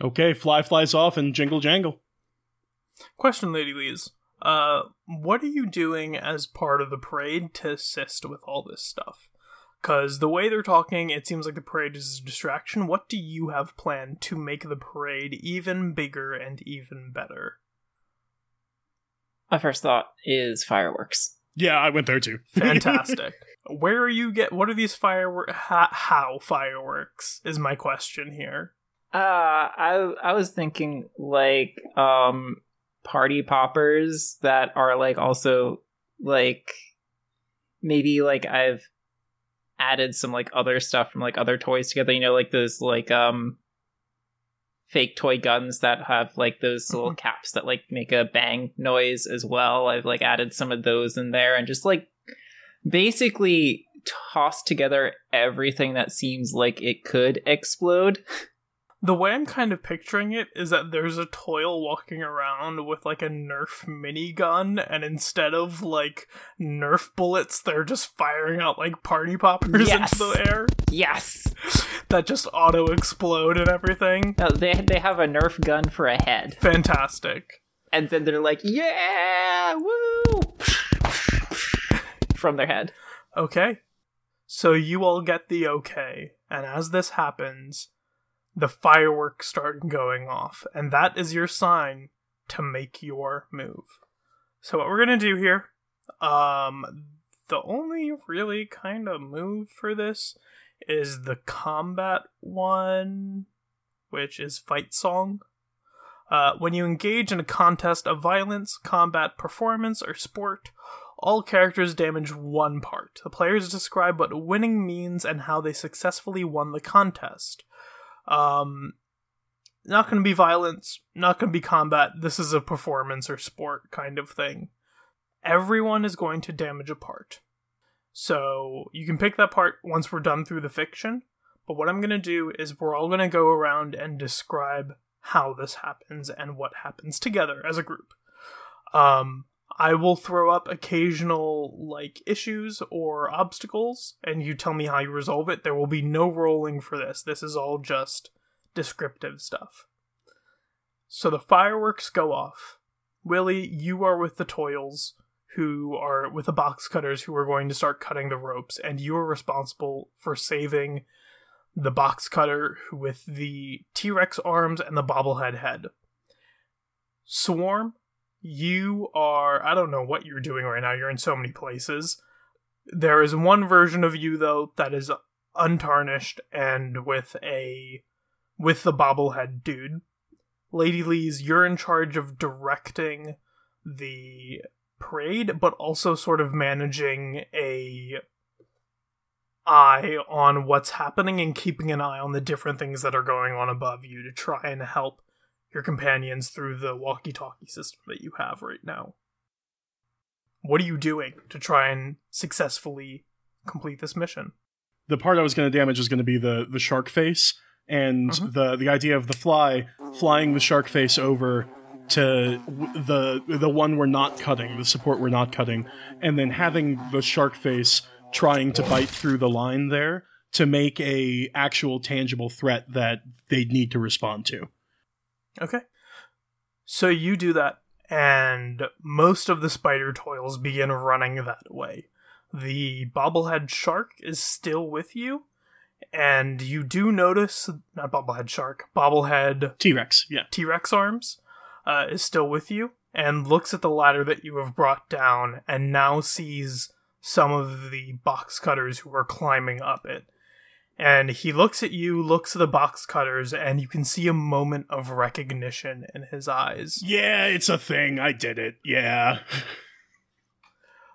Okay, fly flies off and jingle jangle. Question, Lady Lees. Uh, what are you doing as part of the parade to assist with all this stuff? Because the way they're talking, it seems like the parade is a distraction. What do you have planned to make the parade even bigger and even better? My first thought is fireworks. Yeah, I went there too. Fantastic. Where are you get? What are these fireworks? Ha- how fireworks is my question here. Uh, I I was thinking like um party poppers that are like also like maybe like I've added some like other stuff from like other toys together. You know, like those like um fake toy guns that have like those little caps that like make a bang noise as well. I've like added some of those in there and just like basically tossed together everything that seems like it could explode. The way I'm kind of picturing it is that there's a toil walking around with like a Nerf minigun, and instead of like Nerf bullets, they're just firing out like party poppers Yes. into the air Yes. that just auto explode and everything. No, they they have a Nerf gun for a head, Fantastic. and then they're like, "Yeah, woo!" from their head. Okay. So you all get the okay, and as this happens, the fireworks start going off, and that is your sign to make your move. So what we're gonna do here, um, the only really kind of move for this is the combat one, which is fight song. Uh, when you engage in a contest of violence, combat, performance, or sport, all characters damage one part. The players describe what winning means and how they successfully won the contest. Um, not going to be violence, not going to be combat. This is a performance or sport kind of thing. Everyone is going to damage a part. So you can pick that part once we're done through the fiction. But what I'm going to do is we're all going to go around and describe how this happens and what happens together as a group. Um, I will throw up occasional like issues or obstacles, and you tell me how you resolve it. There will be no rolling for this. This is all just descriptive stuff. So the fireworks go off. Willie, you are with the toils, who are with the box cutters, who are going to start cutting the ropes, and you are responsible for saving the box cutter with the T Rex arms and the bobblehead head. Swarm, you are I don't know what you're doing right now. You're in so many places. There is one version of you though that is untarnished and with a with the bobblehead dude. Lady Lees you're in charge of directing the parade but also sort of managing a eye on what's happening and keeping an eye on the different things that are going on above you to try and help your companions through the walkie talkie system that you have right now. What are you doing to try and successfully complete this mission? the part I was going to damage is going to be the the shark face, and Mhm. the the idea of the fly flying the shark face over to w- the the one we're not cutting, the support we're not cutting, and then having the shark face trying to bite through the line there to make a actual tangible threat that they'd need to respond to. Okay. So you do that, and most of the spider toils begin running that way. The bobblehead shark is still with you, and you do notice not bobblehead shark, bobblehead T Rex, yeah. T Rex arms uh, is still with you and looks at the ladder that you have brought down and now sees some of the box cutters who are climbing up it. And he looks at you, looks at the box cutters, and you can see a moment of recognition in his eyes. Yeah, it's a thing. I did it. Yeah.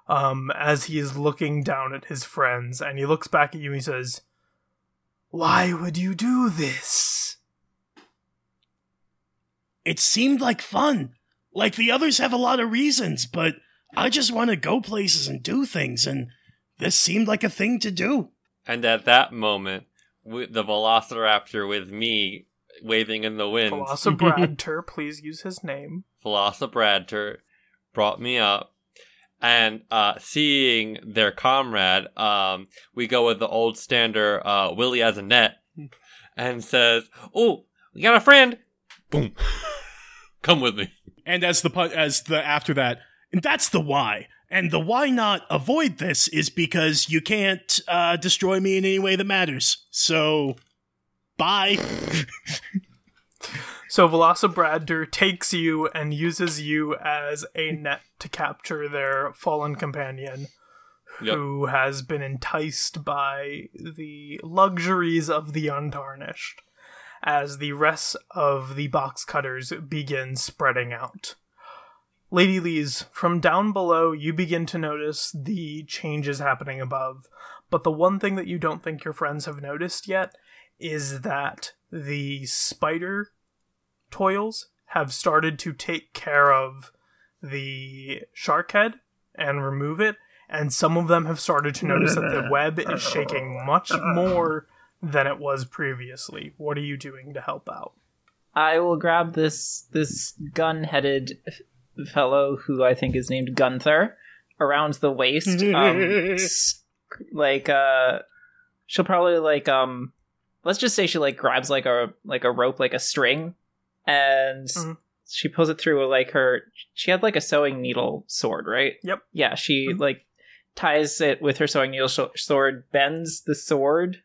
Um, as he is looking down at his friends, and he looks back at you and he says, Why would you do this? It seemed like fun. Like the others have a lot of reasons, but I just want to go places and do things, and this seemed like a thing to do. And at that moment, with the Velociraptor with me waving in the wind, Velocibradtor, please use his name. Velocibradtor brought me up. And uh, seeing their comrade, um, we go with the old standard uh, Willie as a net and says, Oh, we got a friend. Boom. Come with me. And as the as the after that, and that's the why. And the why not avoid this is because you can't uh, destroy me in any way that matters. So, bye. So Velocibradtor takes you and uses you as a net to capture their fallen companion Yep. who has been enticed by the luxuries of the untarnished. as the rest of the box cutters begin spreading out. Lady Lees, from down below, you begin to notice the changes happening above, but the one thing that you don't think your friends have noticed yet is that the spider toils have started to take care of the shark head and remove it, and some of them have started to notice that the web is shaking much more than it was previously. What are you doing to help out? I will grab this this gun-headed fellow who I think is named Gunther around the waist. Um, like uh, she'll probably like um, let's just say she like grabs like a like a rope like a string, and Mhm. she pulls it through like her. She had like a sewing needle sword, right? Yep. Yeah, she Mhm. like ties it with her sewing needle sh- sword, bends the sword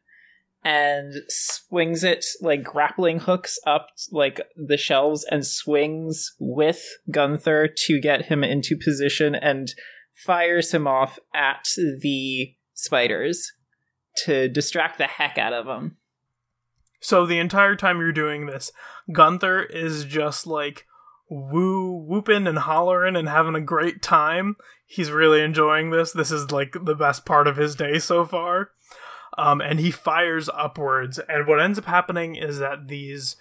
and swings it like grappling hooks up like the shelves and swings with Gunther to get him into position and fires him off at the spiders to distract the heck out of them. So the entire time you're doing this, Gunther is just like woo whooping and hollering and having a great time. He's really enjoying this. This is like the best part of his day so far. Um, and he fires upwards, and what ends up happening is that these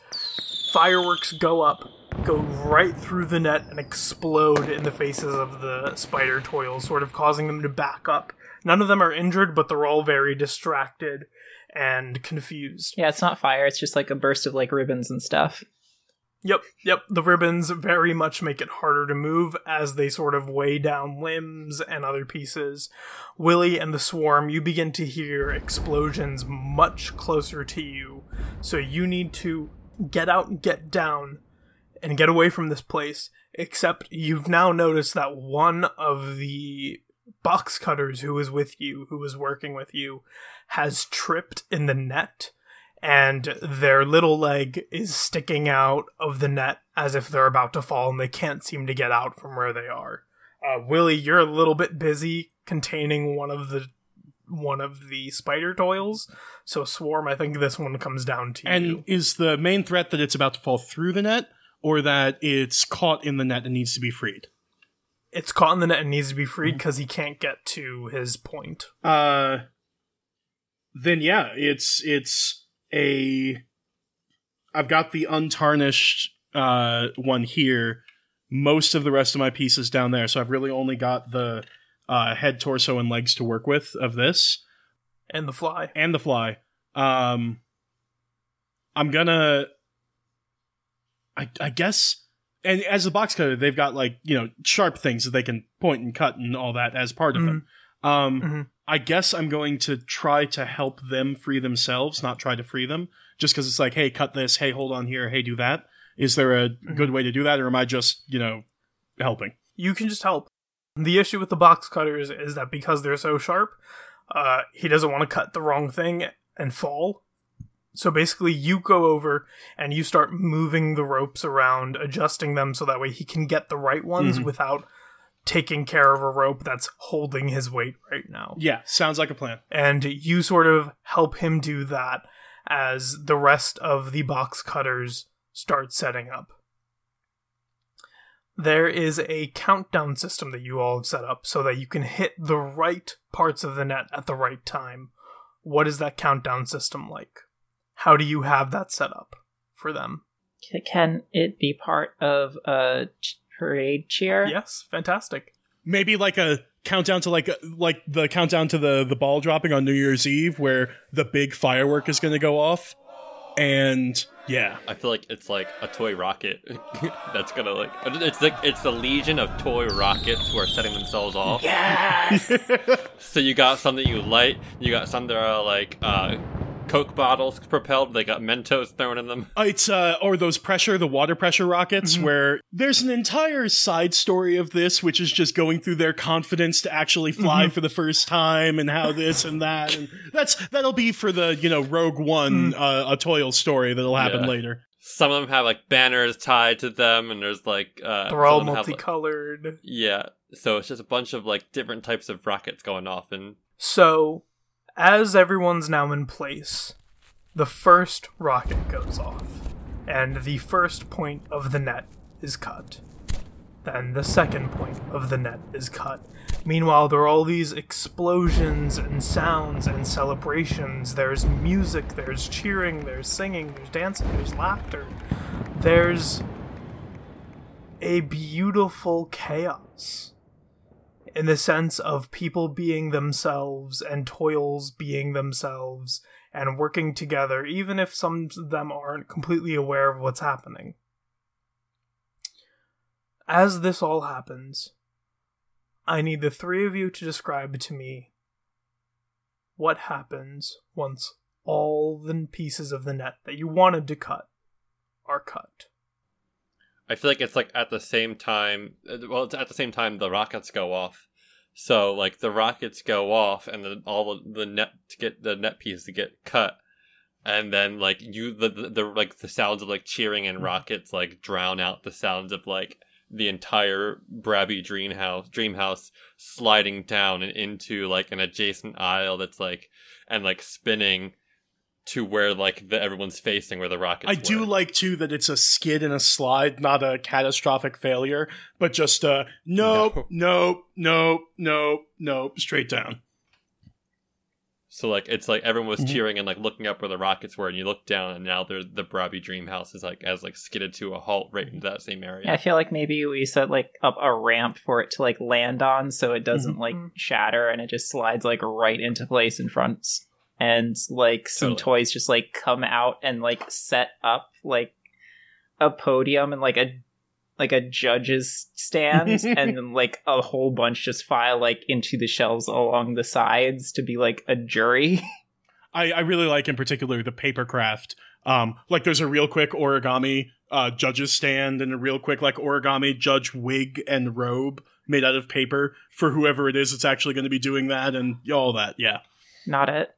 fireworks go up, go right through the net, and explode in the faces of the spider toils, sort of causing them to back up. None of them are injured, but they're all very distracted and confused. Yeah, it's not fire, it's just like a burst of like ribbons and stuff. Yep, yep. The ribbons very much make it harder to move as they sort of weigh down limbs and other pieces. Willie and the swarm, you begin to hear explosions much closer to you. So you need to get out and get down and get away from this place. Except you've now noticed that one of the box cutters who was with you, who was working with you, has tripped in the net and their little leg is sticking out of the net as if they're about to fall and they can't seem to get out from where they are. Uh, Willie, you're a little bit busy containing one of the one of the spider toils. So Swarm, I think this one comes down to And you. And is the main threat that it's about to fall through the net, or that it's caught in the net and needs to be freed? It's caught in the net and needs to be freed because he can't get to his point. Uh, then yeah, it's it's a. I've got the untarnished uh one here. Most of the rest of my pieces down there, so I've really only got the uh, head, torso, and legs to work with of this. And the fly. and the fly. Um, I'm gonna, I, I guess, and as a box cutter, they've got like you know sharp things that they can point and cut and all that as part of them. Um, Mhm. I guess I'm going to try to help them free themselves, not try to free them. Just because it's like, hey, cut this. Hey, hold on here. Hey, do that. Is there a good way to do that, or am I just you know helping? you can just help. The issue with the box cutters is that because they're so sharp, uh, he doesn't want to cut the wrong thing and fall. So basically, you go over and you start moving the ropes around, adjusting them so that way he can get the right ones Mhm. without taking care of a rope that's holding his weight right now. Yeah, sounds like a plan. And you sort of help him do that as the rest of the box cutters start setting up. There is a countdown system that you all have set up so that you can hit the right parts of the net at the right time. What is that countdown system like? How do you have that set up for them? Can it be part of a ch- parade cheer? Yes, fantastic. maybe like a countdown to like like the countdown to the the ball dropping on New Year's Eve where the big firework is going to go off and yeah I feel like it's like a toy rocket that's gonna like it's like it's the legion of toy rockets who are setting themselves off. Yes. So you got some that you light, you got some that are like uh, Coke bottles propelled. They got Mentos thrown in them. it's uh or those pressure the water pressure rockets where there's an entire side story of this which is just going through their confidence to actually fly for the first time and how this and that and that's that'll be for the you know Rogue One uh, a toil story that'll happen Yeah. later Some of them have like banners tied to them, and there's like uh, They're all some of have, like- multicolored. yeah, so it's just a bunch of like different types of rockets going off, and So, as everyone's now in place, the first rocket goes off, and the first point of the net is cut. Then the second point of the net is cut. Meanwhile, there are all these explosions and sounds and celebrations. There's music, there's cheering, there's singing, there's dancing, there's laughter. There's a beautiful chaos in the sense of people being themselves and toils being themselves and working together, even if some of them aren't completely aware of what's happening. As this all happens, I need the three of you to describe to me what happens once all the pieces of the net that you wanted to cut are cut. I feel like it's like at the same time. uh, Well, it's at the same time the rockets go off. So like the rockets go off, and then all the, the net to get the net piece to get cut, and then like you the, the the like the sounds of like cheering and rockets like drown out the sounds of like the entire Brabby dream house dream house sliding down and into like an adjacent aisle that's like and like spinning to where like the, everyone's facing where the rockets. I do like too that it's a skid and a slide, not a catastrophic failure, but just a nope, nope, nope, nope, nope, straight down. So like it's like everyone was Mhm. cheering and like looking up where the rockets were, and you look down, and now they're the Brabby Dream House is like has like skidded to a halt right into that same area. I feel like maybe we set like up a ramp for it to like land on so it doesn't like Mhm. shatter and it just slides like right into place in front. And like some Totally. toys just like come out and like set up like a podium and like a like a judge's stand and then like a whole bunch just file like into the shelves along the sides to be like a jury. I, I really like in particular the paper craft. Um, like there's a real quick origami uh, judge's stand and a real quick like origami judge wig and robe made out of paper for whoever it is that's actually going to be doing that and all that. Yeah. Not it.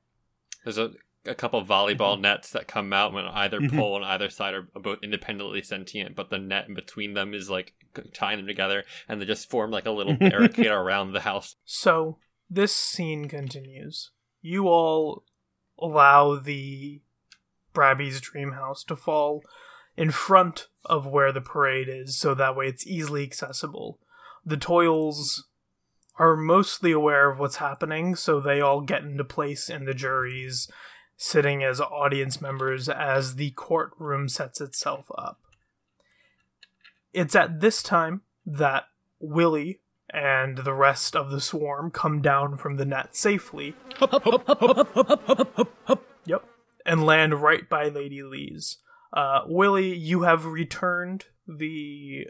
There's a a couple volleyball nets that come out when either Mhm. pole on either side are both independently sentient, but the net in between them is like tying them together, and they just form like a little barricade around the house. So, this scene continues. You all allow the Brabby's dream house to fall in front of where the parade is, so that way it's easily accessible. The Toils are mostly aware of what's happening, so they all get into place in the juries, sitting as audience members as the courtroom sets itself up. It's at this time that Willie and the rest of the swarm come down from the net safely. Yep. And land right by Lady Lees. Uh, Willie, you have returned the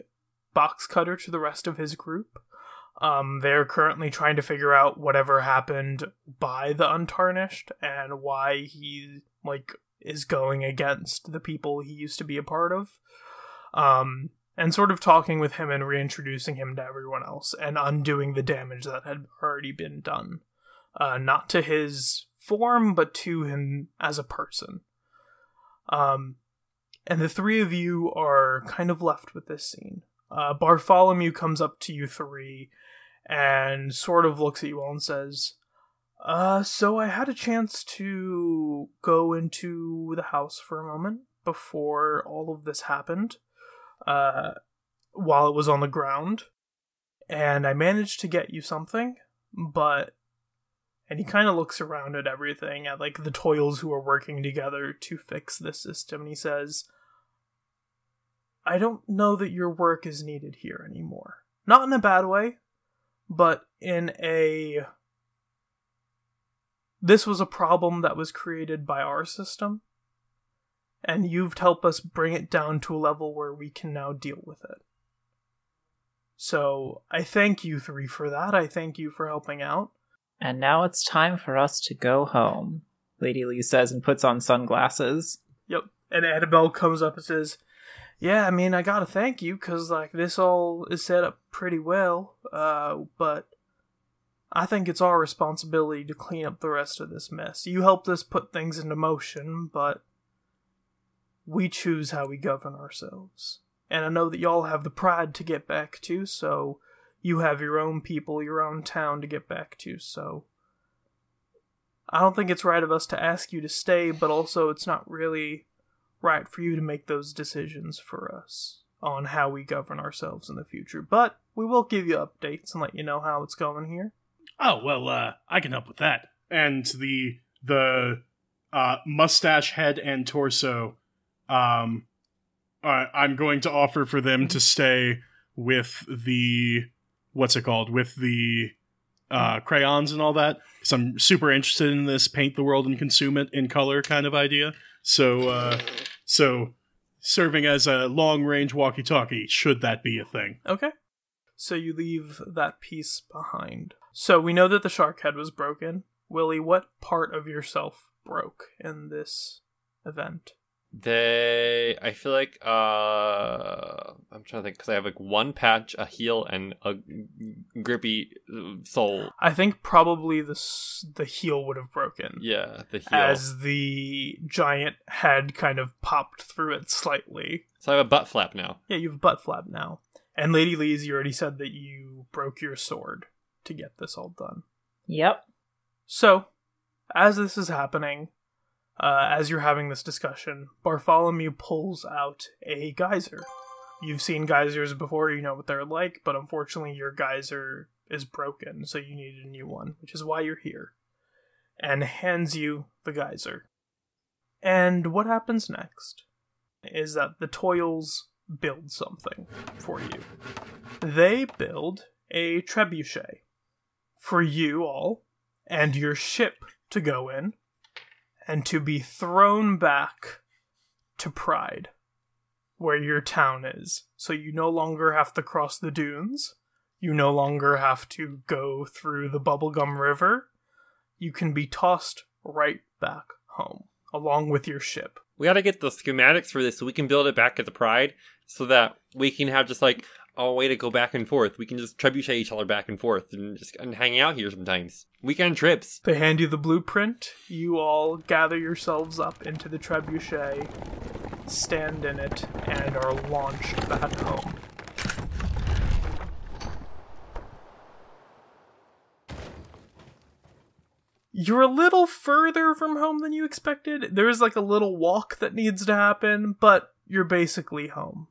box cutter to the rest of his group. Um, they're currently trying to figure out whatever happened by the Untarnished and why he like is going against the people he used to be a part of. Um, and sort of talking with him and reintroducing him to everyone else and undoing the damage that had already been done. Uh, not to his form, but to him as a person. Um, and the three of you are kind of left with this scene. Uh, Bartholomew comes up to you three and sort of looks at you all and says, uh, so I had a chance to go into the house for a moment before all of this happened, uh, while it was on the ground, and I managed to get you something, but and he kind of looks around at everything at like the toils who are working together to fix this system and he says i don't know that your work is needed here anymore. Not in a bad way but in a this was a problem that was created by our system and you've helped us bring it down to a level where we can now deal with it so i thank you three for that i thank you for helping out And now it's time for us to go home, Lady Lee says and puts on sunglasses. Yep. And Annabelle comes up and says, "Yeah, I mean, I gotta thank you because like this all is set up pretty well. Uh, but I think it's our responsibility to clean up the rest of this mess. You helped us put things into motion, but we choose how we govern ourselves. And I know that y'all have the pride to get back to, so." You have your own people, your own town to get back to, so I don't think it's right of us to ask you to stay, but also it's not really right for you to make those decisions for us on how we govern ourselves in the future. But we will give you updates and let you know how it's going here. Oh well, uh, I can help with that. And the the uh, mustache head and torso, um, uh, I'm going to offer for them to stay with the what's it called with the uh, crayons and all that because I'm super interested in this paint the world and consume it in color kind of idea. So uh, so serving as a long range walkie talkie should that be a thing. Okay. So you leave that piece behind. So we know that the shark head was broken. Willie, what part of yourself broke in this event? They, I feel like, uh, I'm trying to think because I have like one patch, a heel, and a grippy uh, sole. I think probably the the heel would have broken Yeah, the heel. as the giant head kind of popped through it slightly. So I have a butt flap now. Yeah, you have a butt flap now. And Lady Lees, you already said that you broke your sword to get this all done. Yep. So, as this is happening, uh, as you're having this discussion, Bartholomew pulls out a geyser. You've seen geysers before, you know what they're like, but unfortunately, your geyser is broken, so you need a new one, which is why you're here. And hands you the geyser. And what happens next is that the Toils build something for you. They build a trebuchet for you all and your ship to go in and to be thrown back to Pride, where your town is. So you no longer have to cross the dunes. You no longer have to go through the Bubblegum River. You can be tossed right back home, along with your ship. We gotta get the schematics for this so we can build it back at the Pride, so that we can have just like a way to go back and forth. We can just trebuchet each other back and forth and just and hang out here sometimes. Weekend trips. They hand you the blueprint. You all gather yourselves up into the trebuchet, stand in it, and are launched back home. You're a little further from home than you expected. There's like a little walk that needs to happen, but you're basically home.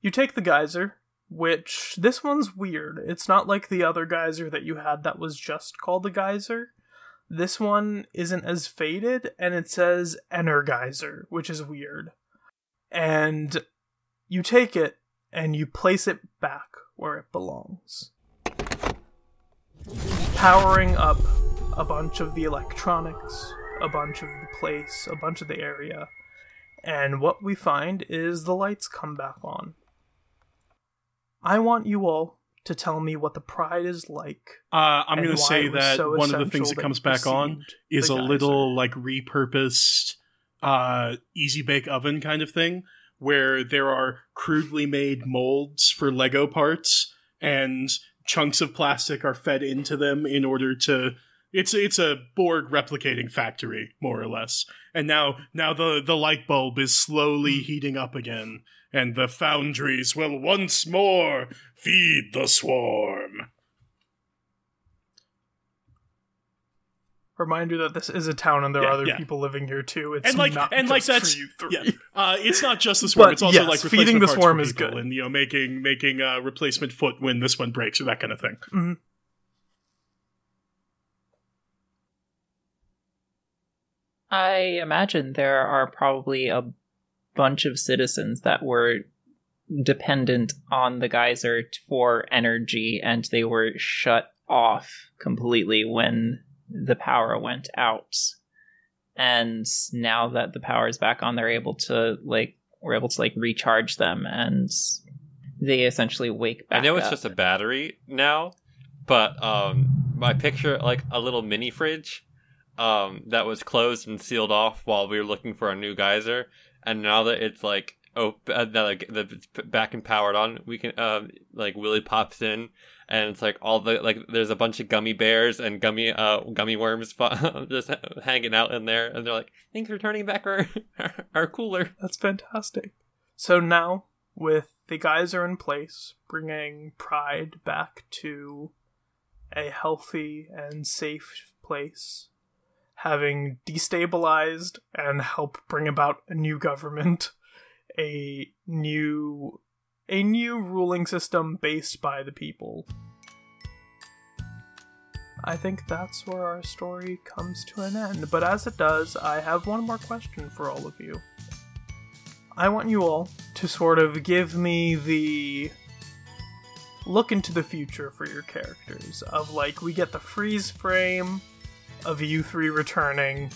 You take the geyser, which this one's weird. It's not like the other geyser that you had that was just called the geyser. This one isn't as faded and it says Energizer, which is weird. And you take it and you place it back where it belongs. Powering up a bunch of the electronics, a bunch of the place, a bunch of the area. And what we find is the lights come back on. I want you all to tell me what the pride is like. Uh, I'm going to say that so one of the things that comes back on is a little like repurposed uh, easy bake oven kind of thing where there are crudely made molds for Lego parts and chunks of plastic are fed into them in order to it's it's a Borg replicating factory more or less. And now now the the light bulb is slowly heating up again and the foundries will once more feed the swarm. Reminder that this is a town and there Yeah, are other yeah. people living here too. It's and like not and like just that's for you three. yeah. Uh, it's not just the swarm; But it's also yes, like feeding the swarm is good. and you know making making a replacement foot when this one breaks or that kind of thing. I imagine there are probably a bunch of citizens that were dependent on the geyser for energy and they were shut off completely when the power went out. And now that the power is back on, they're able to like we're able to like recharge them and they essentially wake back I know it's up. just a battery now, but um, I picture like a little mini fridge um, that was closed and sealed off while we were looking for a new geyser, and now that it's like oh, uh, that like it's back and powered on, we can um, like Willie pops in. And it's like all the like. There's a bunch of gummy bears and gummy uh gummy worms just hanging out in there, and they're like, "Thanks for turning back our our cooler." That's fantastic. So now, with the geyser in place, bringing Pride back to a healthy and safe place, having destabilized and help bring about a new government, a new a new ruling system based by the people. I think that's where our story comes to an end, but as it does, I have one more question for all of you. I want you all to sort of give me the look into the future for your characters of like we get the freeze frame of you three returning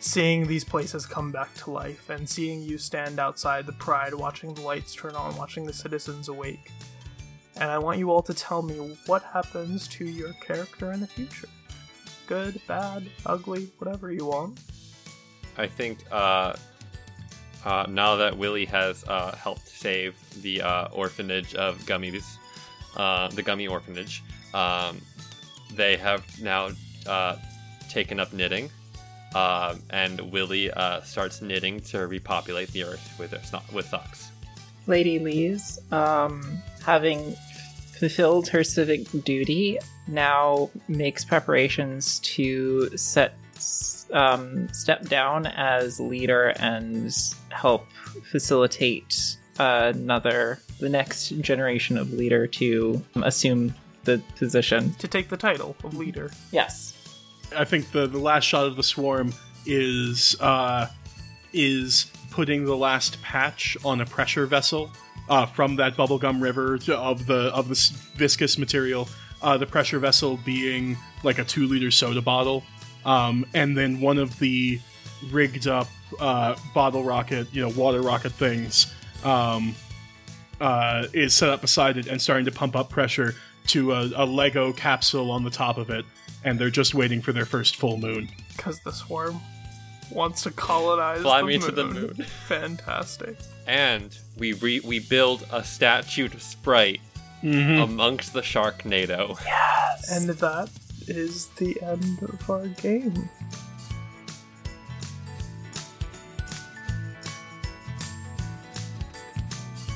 seeing these places come back to life and seeing you stand outside the pride watching the lights turn on watching the citizens awake. And i want you all to tell me what happens to your character in the future. Good bad ugly whatever you want. I think uh, uh, now that Willie has uh, helped save the uh, orphanage of gummies, uh, the gummy orphanage, um, they have now uh, taken up knitting. Um and Willie uh, starts knitting to repopulate the earth with their sno- with socks. Lady Lees, um, having fulfilled her civic duty, now makes preparations to set um, step down as leader and help facilitate another the next generation of leader to assume the position. to take the title of leader Yes. I think the the last shot of the swarm is uh, is putting the last patch on a pressure vessel uh, from that bubblegum river to, of the of the s- viscous material. Uh, the pressure vessel being like a two liter soda bottle, um, and then one of the rigged up uh, bottle rocket, you know, water rocket things. Um, uh, is set up beside it and starting to pump up pressure to a, a Lego capsule on the top of it, and they're just waiting for their first full moon. because the swarm wants to colonize Fly the me moon. to the moon. fantastic And we re- we build a statue to Sprite mm-hmm. amongst the Sharknado. Yes. And that is the end of our game.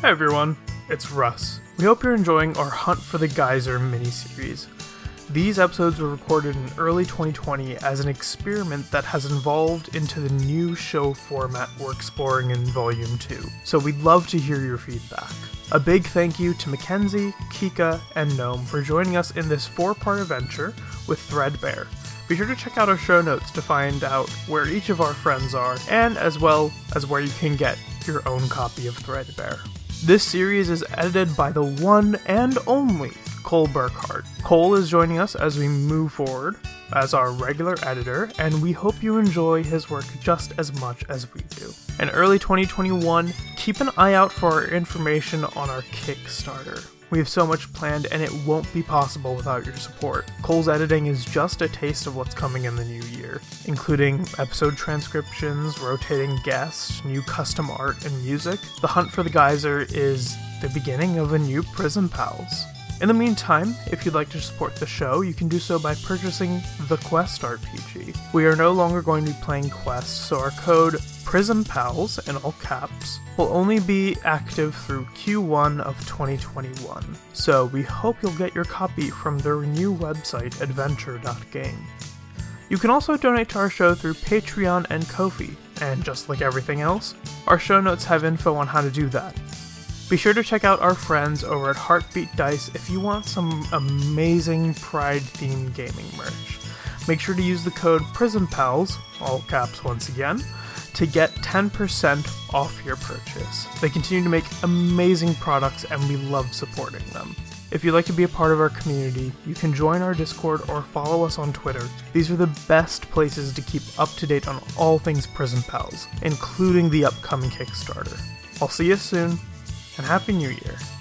Hey everyone, it's Russ. We hope you're enjoying our Hunt for the Geyser miniseries. These episodes were recorded in early 2020 as an experiment that has evolved into the new show format we're exploring in Volume 2, so we'd love to hear your feedback. A big thank you to Mackenzie, Kika, and Gnome for joining us in this four part adventure with Threadbare. Be sure to check out our show notes to find out where each of our friends are, and as well as where you can get your own copy of Threadbare. This series is edited by the one and only Cole Burkhardt. Cole is joining us as we move forward as our regular editor, and we hope you enjoy his work just as much as we do. In early 2021, keep an eye out for our information on our Kickstarter. We have so much planned, and it won't be possible without your support. Cole's editing is just a taste of what's coming in the new year, including episode transcriptions, rotating guests, new custom art, and music. The Hunt for the Geyser is the beginning of a new Prism Pals. In the meantime, if you'd like to support the show, you can do so by purchasing the Quest RPG. We are no longer going to be playing quests, so our code PRISMPALS in all caps will only be active through Q1 of 2021. So we hope you'll get your copy from their new website, adventure.game. You can also donate to our show through Patreon and Ko-fi, and just like everything else, our show notes have info on how to do that. Be sure to check out our friends over at Heartbeat Dice if you want some amazing Pride themed gaming merch. Make sure to use the code PrismPals, all caps once again, to get 10% off your purchase. They continue to make amazing products and we love supporting them. If you'd like to be a part of our community, you can join our Discord or follow us on Twitter. These are the best places to keep up to date on all things Prism Pals, including the upcoming Kickstarter. I'll see you soon, and Happy New Year.